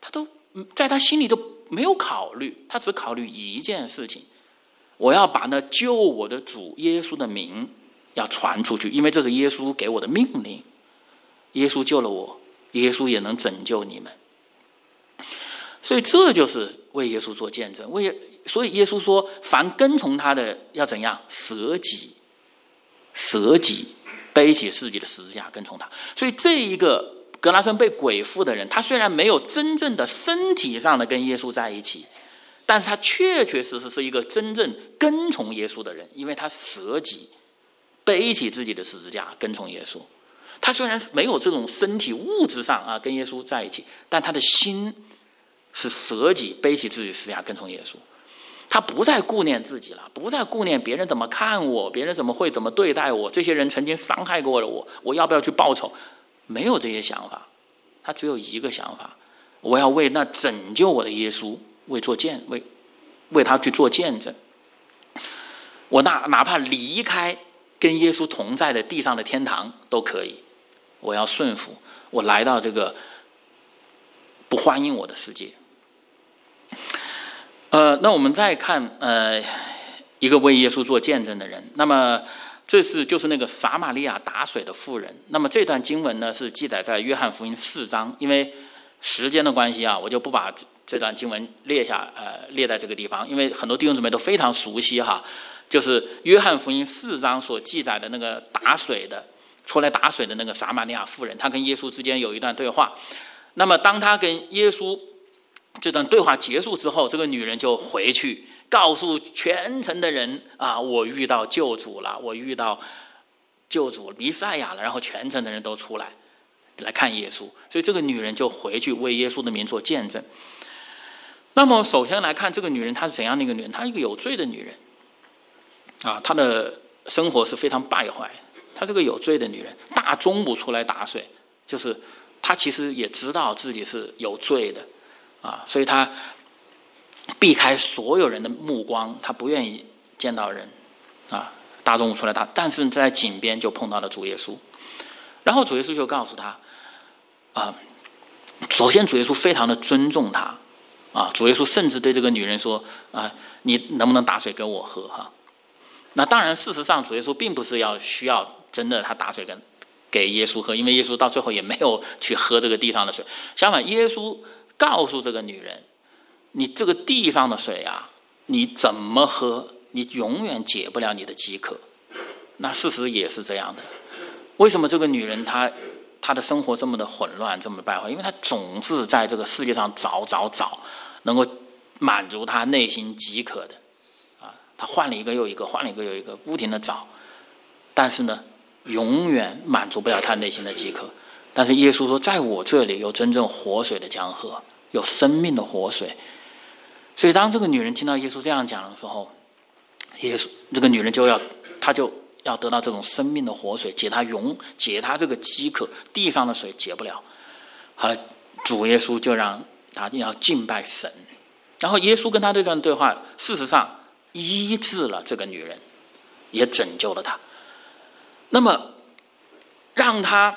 S1: 他都在他心里都没有考虑。他只考虑一件事情：我要把那救我的主耶稣的名要传出去，因为这是耶稣给我的命令。耶稣救了我，耶稣也能拯救你们。所以这就是为耶稣做见证，为所以耶稣说：“凡跟从他的，要怎样舍己，舍己，背起自己的十字架跟从他。”所以这一个格拉森被鬼附的人，他虽然没有真正的身体上的跟耶稣在一起，但是他确确实实是一个真正跟从耶稣的人，因为他舍己，背起自己的十字架跟从耶稣。他虽然没有这种身体物质上啊跟耶稣在一起，但他的心。是舍己背起自己十字架跟从耶稣，他不再顾念自己了，不再顾念别人怎么看我，别人怎么会怎么对待我，这些人曾经伤害过了我，我要不要去报仇？没有这些想法，他只有一个想法：我要为那拯救我的耶稣为做见为为他去做见证。我哪哪怕离开跟耶稣同在的地上的天堂都可以，我要顺服，我来到这个不欢迎我的世界。呃，那我们再看呃，一个为耶稣做见证的人。那么这是就是那个撒玛利亚打水的妇人。那么这段经文呢是记载在约翰福音四章。因为时间的关系啊，我就不把这段经文列下呃列在这个地方。因为很多弟兄姊妹都非常熟悉哈，就是约翰福音四章所记载的那个打水的出来打水的那个撒玛利亚妇人，她跟耶稣之间有一段对话。那么当他跟耶稣这段对话结束之后，这个女人就回去告诉全城的人：“啊，我遇到救主了，我遇到救主弥赛亚了。”然后全城的人都出来来看耶稣，所以这个女人就回去为耶稣的名做见证。那么，首先来看这个女人，她是怎样的一个女人？她一个有罪的女人啊，她的生活是非常败坏。她是个有罪的女人，大中午出来打水，就是她其实也知道自己是有罪的，啊，所以他避开所有人的目光，他不愿意见到人，啊，大中午出来打，但是在井边就碰到了主耶稣，然后主耶稣就告诉他，啊，首先主耶稣非常的尊重他，啊，主耶稣甚至对这个女人说，啊，你能不能打水给我喝哈？那当然，事实上主耶稣并不是要需要真的他打水跟。给耶稣喝，因为耶稣到最后也没有去喝这个地上的水。相反，耶稣告诉这个女人：“你这个地上的水啊，你怎么喝，你永远解不了你的饥渴。”那事实也是这样的。为什么这个女人她她的生活这么的混乱，这么的败坏？因为她总是在这个世界上找找找，能够满足她内心饥渴的啊。她换了一个又一个，换了一个又一个，不停的找，但是呢？永远满足不了她内心的饥渴，但是耶稣说，在我这里有真正活水的江河，有生命的活水。所以，当这个女人听到耶稣这样讲的时候，耶稣这个女人就要，她就要得到这种生命的活水，解她永解她这个饥渴，地上的水解不了。好了，主耶稣就让她要敬拜神，然后耶稣跟他这段对话，事实上医治了这个女人，也拯救了她。那么，让她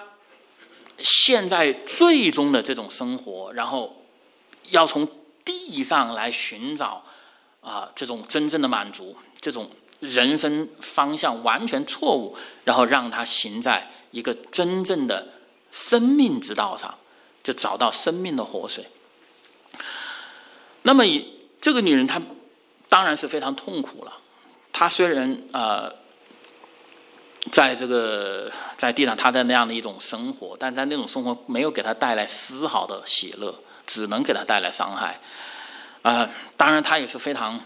S1: 现在最终的这种生活，然后要从地上来寻找啊，这种真正的满足，这种人生方向完全错误，然后让他行在一个真正的生命之道上，就找到生命的活水。那么，这个女人，她当然是非常痛苦了。她虽然呃。在这个在地上，他在那样的一种生活，但在那种生活没有给他带来丝毫的喜乐，只能给他带来伤害。啊，当然他也是非常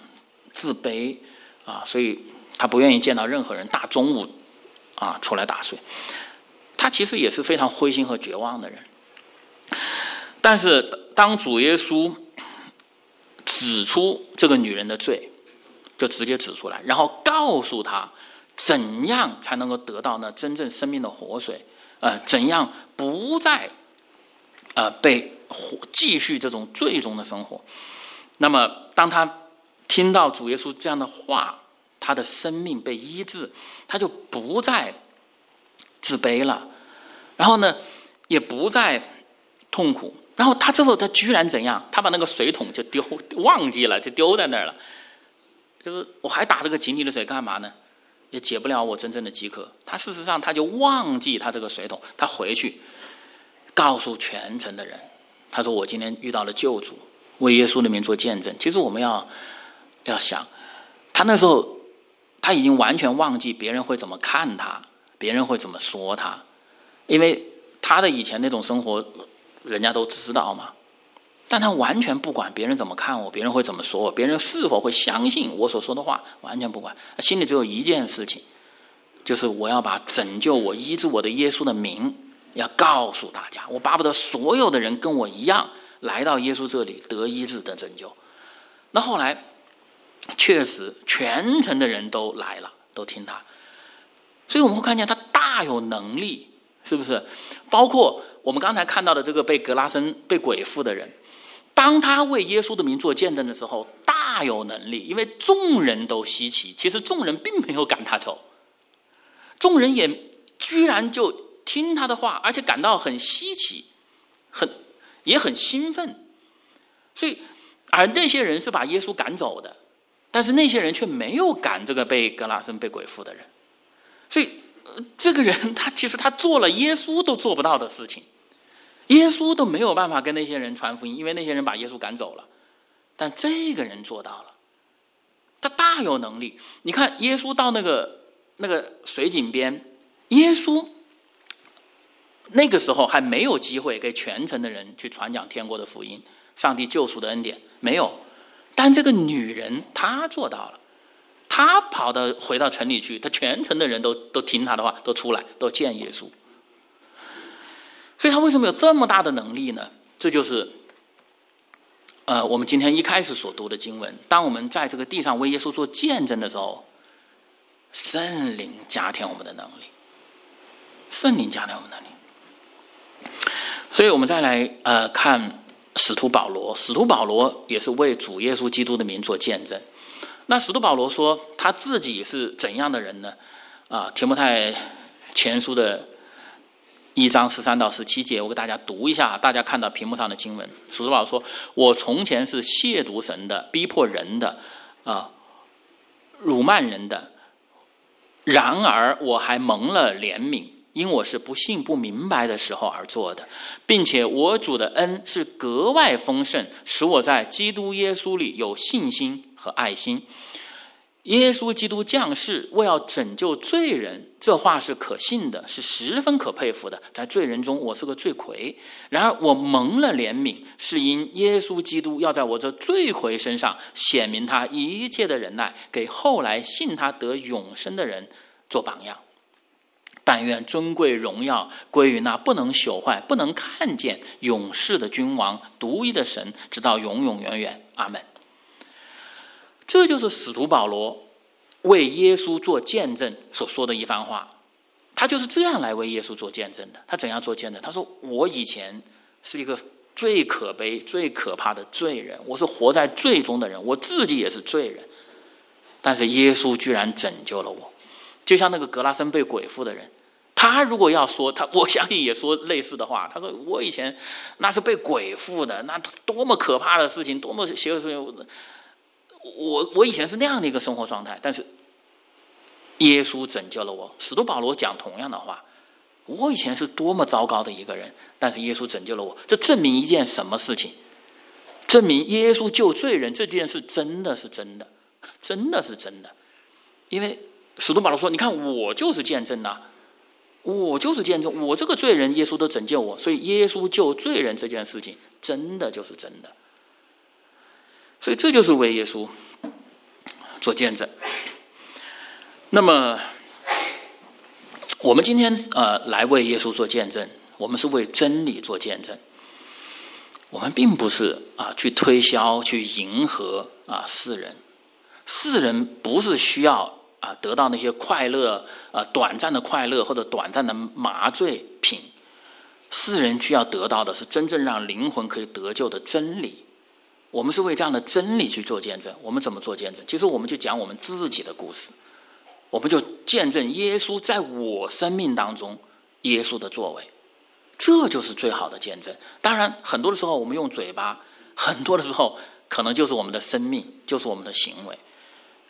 S1: 自卑啊，所以他不愿意见到任何人。大中午啊出来打水，他其实也是非常灰心和绝望的人。但是当主耶稣指出这个女人的罪，就直接指出来，然后告诉他。怎样才能够得到呢？真正生命的活水，呃，怎样不再，呃，被继续这种最终的生活？那么，当他听到主耶稣这样的话，他的生命被医治，他就不再自卑了，然后呢，也不再痛苦。然后他这时候他居然怎样？他把那个水桶就丢忘记了，就丢在那儿了。就是我还打这个井里的水干嘛呢？也解不了我真正的饥渴。他事实上他就忘记他这个水桶，他回去告诉全城的人，他说：“我今天遇到了救主，为耶稣的名做见证。”其实我们要要想，他那时候他已经完全忘记别人会怎么看他，别人会怎么说他，因为他的以前那种生活，人家都知道嘛。但他完全不管别人怎么看我，别人会怎么说我，别人是否会相信我所说的话，完全不管。心里只有一件事情，就是我要把拯救我、医治我的耶稣的名要告诉大家。我巴不得所有的人跟我一样来到耶稣这里得医治、得拯救。那后来确实全城的人都来了，都听他。所以我们会看见他大有能力，是不是？包括我们刚才看到的这个被格拉森被鬼附的人。当他为耶稣的名做见证的时候，大有能力，因为众人都稀奇。其实众人并没有赶他走，众人也居然就听他的话，而且感到很稀奇，很也很兴奋。所以，而那些人是把耶稣赶走的，但是那些人却没有赶这个被格拉森被鬼附的人。所以，这个人他其实他做了耶稣都做不到的事情。耶稣都没有办法跟那些人传福音，因为那些人把耶稣赶走了。但这个人做到了，他大有能力。你看，耶稣到那个那个水井边，耶稣那个时候还没有机会给全城的人去传讲天国的福音、上帝救赎的恩典，没有。但这个女人她做到了，她跑到回到城里去，她全城的人都都听她的话，都出来都见耶稣。所以他为什么有这么大的能力呢？这就是，呃，我们今天一开始所读的经文。当我们在这个地上为耶稣做见证的时候，圣灵加添我们的能力，圣灵加添我们能力。所以我们再来呃看使徒保罗，使徒保罗也是为主耶稣基督的名做见证。那使徒保罗说他自己是怎样的人呢？啊，提摩太前书的一章十三到十七节，我给大家读一下，大家看到屏幕上的经文。使徒保说：“我从前是亵渎神的，逼迫人的，啊，辱慢人的。然而我还蒙了怜悯，因我是不信不明白的时候而做的，并且我主的恩是格外丰盛，使我在基督耶稣里有信心。”和爱心，耶稣基督降世为要拯救罪人，这话是可信的，是十分可佩服的。在罪人中，我是个罪魁；然而我蒙了怜悯，是因耶稣基督要在我这罪魁身上显明他一切的忍耐，给后来信他得永生的人做榜样。但愿尊贵荣耀归于那不能朽坏、不能看见永世的君王、独一的神，直到永永远远。阿门。这就是使徒保罗为耶稣做见证所说的一番话，他就是这样来为耶稣做见证的。他怎样做见证？他说：“我以前是一个最可悲、最可怕的罪人，我是活在罪中的人，我自己也是罪人。但是耶稣居然拯救了我，就像那个格拉森被鬼附的人，他如果要说他，我相信也说类似的话。他说：我以前那是被鬼附的，那多么可怕的事情，多么邪恶的事情。”我我以前是那样的一个生活状态，但是耶稣拯救了我。使徒保罗讲同样的话，我以前是多么糟糕的一个人，但是耶稣拯救了我。这证明一件什么事情？证明耶稣救罪人这件事真的是真的，真的是真的。因为使徒保罗说：“你看，我就是见证呐，我就是见证，我这个罪人，耶稣都拯救我，所以耶稣救罪人这件事情真的就是真的。”所以这就是为耶稣做见证。那么，我们今天呃来为耶稣做见证，我们是为真理做见证。我们并不是啊去推销、去迎合啊世人。世人不是需要啊得到那些快乐啊短暂的快乐或者短暂的麻醉品。世人需要得到的是真正让灵魂可以得救的真理。我们是为这样的真理去做见证。我们怎么做见证？其实我们就讲我们自己的故事，我们就见证耶稣在我生命当中耶稣的作为，这就是最好的见证。当然，很多的时候我们用嘴巴，很多的时候可能就是我们的生命，就是我们的行为。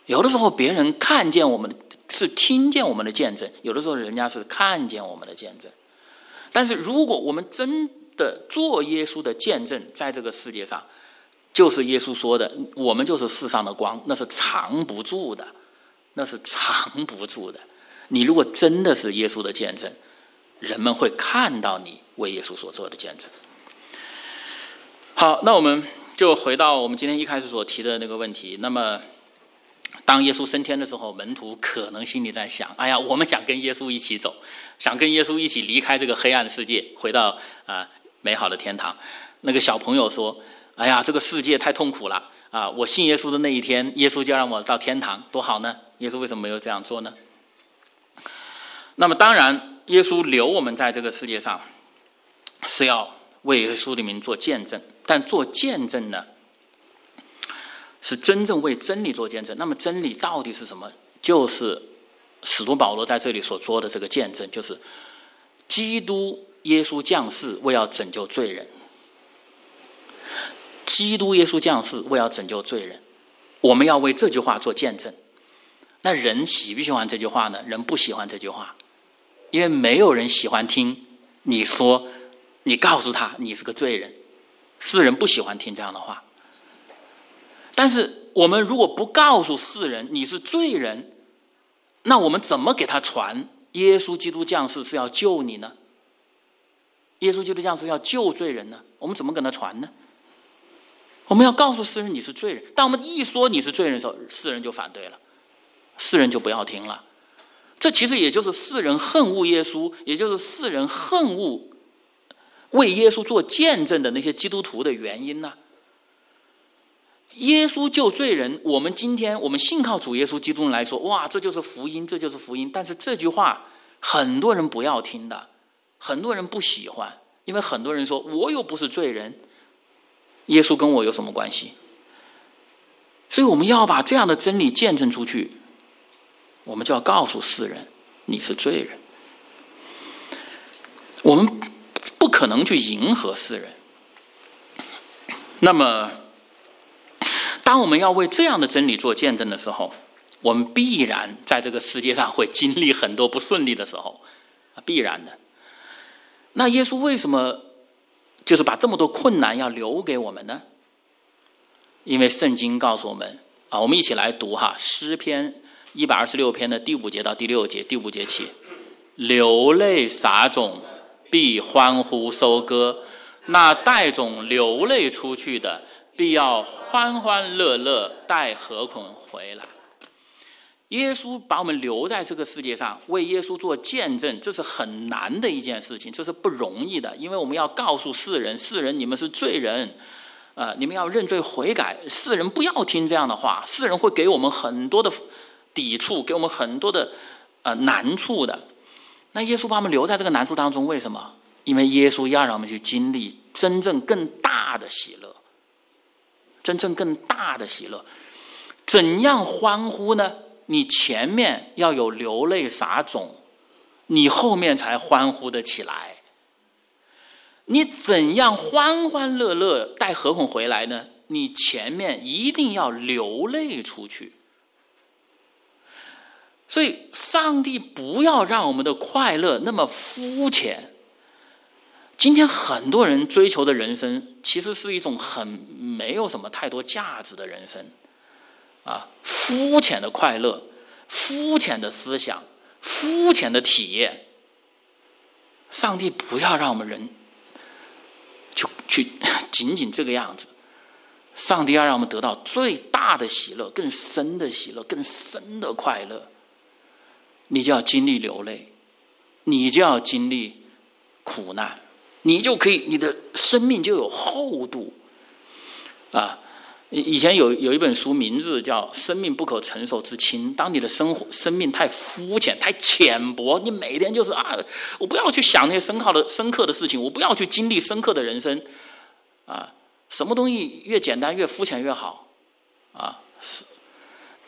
S1: 有的时候别人看见我们是听见我们的见证，有的时候人家是看见我们的见证。但是如果我们真的做耶稣的见证，在这个世界上，就是耶稣说的，我们就是世上的光，那是藏不住的，那是藏不住的。你如果真的是耶稣的见证，人们会看到你为耶稣所做的见证。好，那我们就回到我们今天一开始所提的那个问题。那么，当耶稣升天的时候，门徒可能心里在想：哎呀，我们想跟耶稣一起走，想跟耶稣一起离开这个黑暗的世界，回到啊美好的天堂。那个小朋友说。哎呀，这个世界太痛苦了啊！我信耶稣的那一天，耶稣就让我到天堂，多好呢！耶稣为什么没有这样做呢？那么，当然，耶稣留我们在这个世界上，是要为耶稣的名做见证。但做见证呢，是真正为真理做见证。那么，真理到底是什么？就是使徒保罗在这里所做的这个见证，就是基督耶稣降世为要拯救罪人。基督耶稣降世为要拯救罪人，我们要为这句话做见证。那人喜不喜欢这句话呢？人不喜欢这句话，因为没有人喜欢听你说，你告诉他你是个罪人。世人不喜欢听这样的话。但是我们如果不告诉世人你是罪人，那我们怎么给他传耶稣基督降世是要救你呢？耶稣基督降世要救罪人呢？我们怎么跟他传呢？我们要告诉世人你是罪人，当我们一说你是罪人的时候，世人就反对了，世人就不要听了。这其实也就是世人恨恶耶稣，也就是世人恨恶为耶稣做见证的那些基督徒的原因呢？耶稣救罪人，我们今天我们信靠主耶稣基督来说，哇，这就是福音，这就是福音。但是这句话很多人不要听的，很多人不喜欢，因为很多人说我又不是罪人，耶稣跟我有什么关系？所以我们要把这样的真理见证出去，我们就要告诉世人你是罪人。我们不可能去迎合世人。那么，当我们要为这样的真理做见证的时候，我们必然在这个世界上会经历很多不顺利的时候，必然的。那耶稣为什么就是把这么多困难要留给我们呢？因为圣经告诉我们啊，我们一起来读哈诗篇一百二十六篇的第五节到第六节，第五节起，流泪撒种，必欢呼收割。那带种流泪出去的，必要欢欢乐乐带何捆回来。耶稣把我们留在这个世界上，为耶稣做见证，这是很难的一件事情，这是不容易的，因为我们要告诉世人，世人你们是罪人，呃，你们要认罪悔改。世人不要听这样的话，世人会给我们很多的抵触，给我们很多的呃难处的。那耶稣把我们留在这个难处当中，为什么？因为耶稣要让我们去经历真正更大的喜乐，真正更大的喜乐，怎样欢呼呢？你前面要有流泪撒种，你后面才欢呼的起来。你怎样欢欢乐乐带合捆回来呢？你前面一定要流泪出去。所以，上帝不要让我们的快乐那么肤浅。今天很多人追求的人生，其实是一种很没有什么太多价值的人生，啊，肤浅的快乐，肤浅的思想，肤浅的体验。上帝不要让我们人就去仅仅这个样子，上帝要让我们得到最大的喜乐，更深的喜乐，更深的快乐。你就要经历流泪，你就要经历苦难。你就可以，你的生命就有厚度，啊！以以前有有一本书，名字叫《生命不可承受之轻》。当你的生活生命太肤浅、太浅薄，你每天就是啊，我不要去想那些深刻的、深刻的事情，我不要去经历深刻的人生，啊，什么东西越简单、越肤浅越好，啊，是。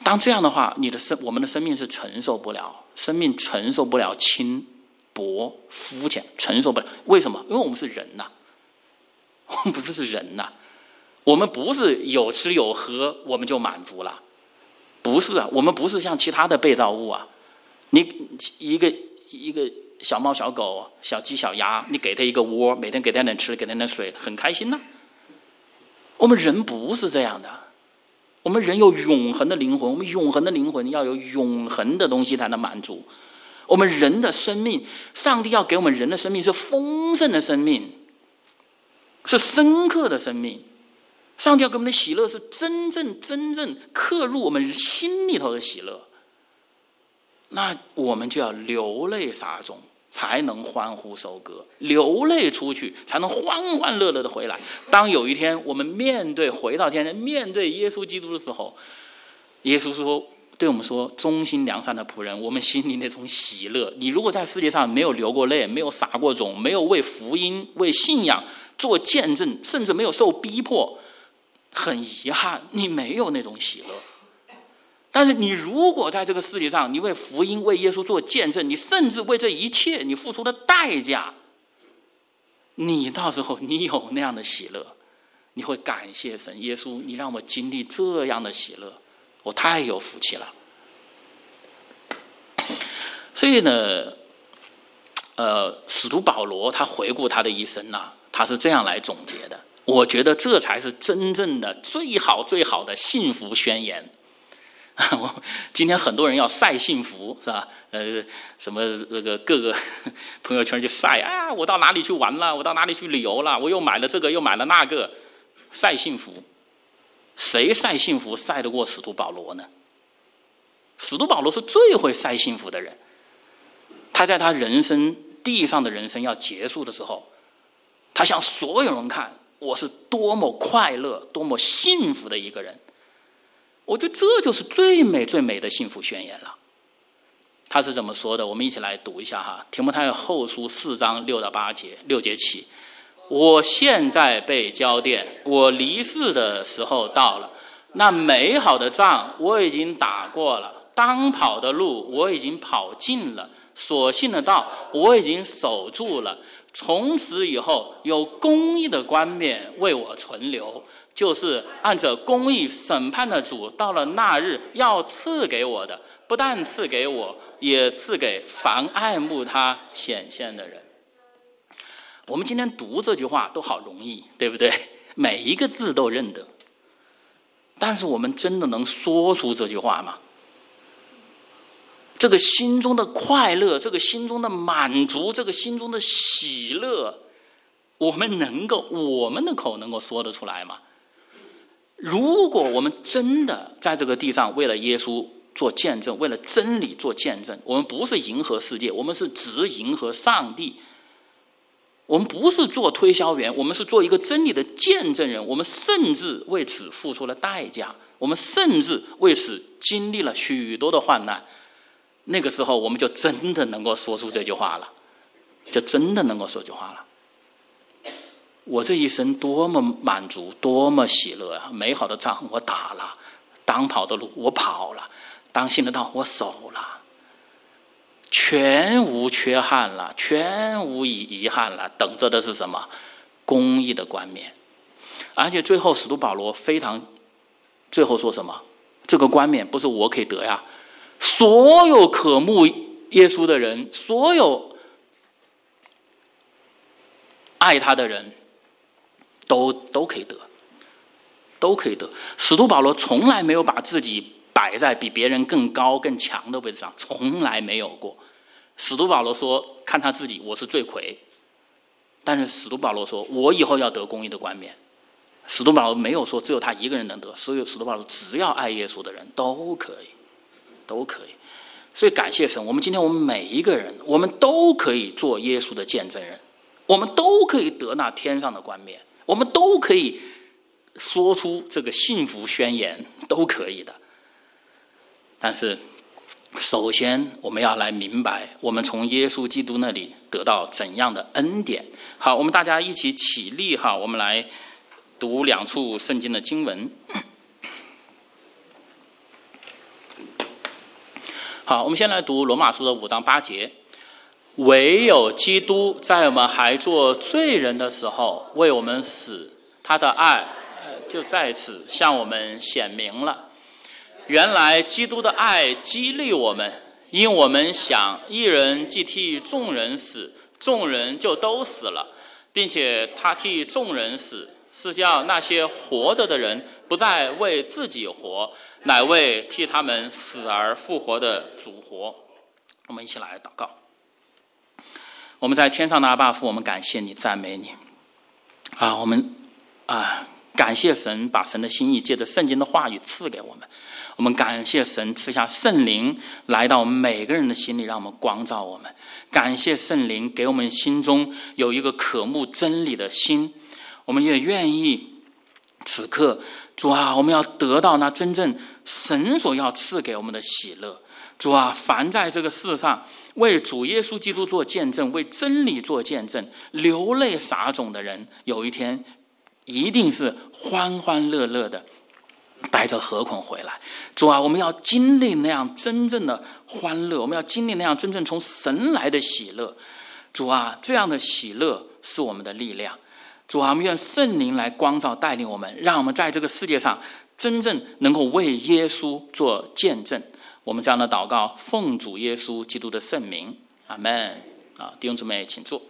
S1: 当这样的话，你的生我们的生命是承受不了，生命承受不了轻。薄肤浅，承受不了。为什么？因为我们是人呐，[LAUGHS] 我们不是人呐，我们不是有吃有喝我们就满足了，不是啊，我们不是像其他的被造物啊。你一个一个小猫、小狗、小鸡、小鸭，你给它一个窝，每天给它点吃，给它点水，很开心呐。我们人不是这样的，我们人有永恒的灵魂，我们永恒的灵魂要有永恒的东西才能满足。我们人的生命，上帝要给我们人的生命是丰盛的生命，是深刻的生命。上帝要给我们的喜乐是真正真正刻入我们心里头的喜乐。那我们就要流泪撒种，才能欢呼收割；流泪出去，才能欢欢乐乐的回来。当有一天我们面对回到天，面对耶稣基督的时候，耶稣说。对我们说，忠心良善的仆人，我们心里那种喜乐。你如果在世界上没有流过泪，没有撒过种，没有为福音、为信仰做见证，甚至没有受逼迫，很遗憾，你没有那种喜乐。但是，你如果在这个世界上，你为福音、为耶稣做见证，你甚至为这一切你付出的代价，你到时候你有那样的喜乐，你会感谢神，耶稣，你让我经历这样的喜乐。我太有福气了，所以呢，呃，使徒保罗他回顾他的一生呐，他是这样来总结的。我觉得这才是真正的最好最好的幸福宣言。[LAUGHS] 我今天很多人要晒幸福是吧？呃，什么那个各个朋友圈去晒啊，我到哪里去玩了，我到哪里去旅游了，我又买了这个又买了那个，晒幸福。谁晒幸福晒得过使徒保罗呢？使徒保罗是最会晒幸福的人。他在他人生地上的人生要结束的时候，他向所有人看我是多么快乐、多么幸福的一个人。我觉得这就是最美最美的幸福宣言了。他是怎么说的？我们一起来读一下哈，《提摩太后书》四章六到八节，六节起。我现在被交电，我离世的时候到了。那美好的仗我已经打过了，当跑的路我已经跑尽了，所信的道我已经守住了。从此以后，有公义的冠冕为我存留，就是按着公义审判的主，到了那日要赐给我的，不但赐给我，也赐给凡爱慕他显现的人。我们今天读这句话都好容易，对不对？每一个字都认得。但是我们真的能说出这句话吗？这个心中的快乐，这个心中的满足，这个心中的喜乐，我们能够，我们的口能够说得出来吗？如果我们真的在这个地上为了耶稣做见证，为了真理做见证，我们不是迎合世界，我们是只迎合上帝。我们不是做推销员，我们是做一个真理的见证人。我们甚至为此付出了代价，我们甚至为此经历了许多的患难。那个时候，我们就真的能够说出这句话了，就真的能够说句话了。我这一生多么满足，多么喜乐啊！美好的仗我打了，当跑的路我跑了，当行的道我守了。全无缺憾了，全无遗遗憾了，等着的是什么？公义的冠冕。而且最后，使徒保罗非常最后说什么？这个冠冕不是我可以得呀，所有渴慕耶稣的人，所有爱他的人都都可以得，都可以得。使徒保罗从来没有把自己。摆在比别人更高更强的位置上，从来没有过。使徒保罗说：“看他自己，我是罪魁。”但是使徒保罗说：“我以后要得公义的冠冕。”使徒保罗没有说只有他一个人能得，所有使徒保罗只要爱耶稣的人都可以，都可以。所以感谢神，我们今天我们每一个人，我们都可以做耶稣的见证人，我们都可以得那天上的冠冕，我们都可以说出这个幸福宣言，都可以的。但是，首先我们要来明白，我们从耶稣基督那里得到怎样的恩典。好，我们大家一起起立哈，我们来读两处圣经的经文。好，我们先来读罗马书的五章八节：唯有基督在我们还做罪人的时候为我们死，他的爱就在此向我们显明了。原来基督的爱激励我们，因我们想一人既替众人死，众人就都死了，并且他替众人死，是叫那些活着的人不再为自己活，乃为替他们死而复活的主活。我们一起来祷告。我们在天上的阿爸父，我们感谢你，赞美你。啊，我们啊，感谢神把神的心意借着圣经的话语赐给我们。我们感谢神赐下圣灵来到我们每个人的心里，让我们光照我们。感谢圣灵给我们心中有一个渴慕真理的心。我们也愿意此刻，主啊，我们要得到那真正神所要赐给我们的喜乐。主啊，凡在这个世上为主耶稣基督做见证、为真理做见证、流泪撒种的人，有一天一定是欢欢乐乐的。带着何捆回来，主啊，我们要经历那样真正的欢乐，我们要经历那样真正从神来的喜乐。主啊，这样的喜乐是我们的力量。主啊，我们愿圣灵来光照带领我们，让我们在这个世界上真正能够为耶稣做见证。我们这样的祷告，奉主耶稣基督的圣名，阿门。啊，弟兄姊妹，请坐。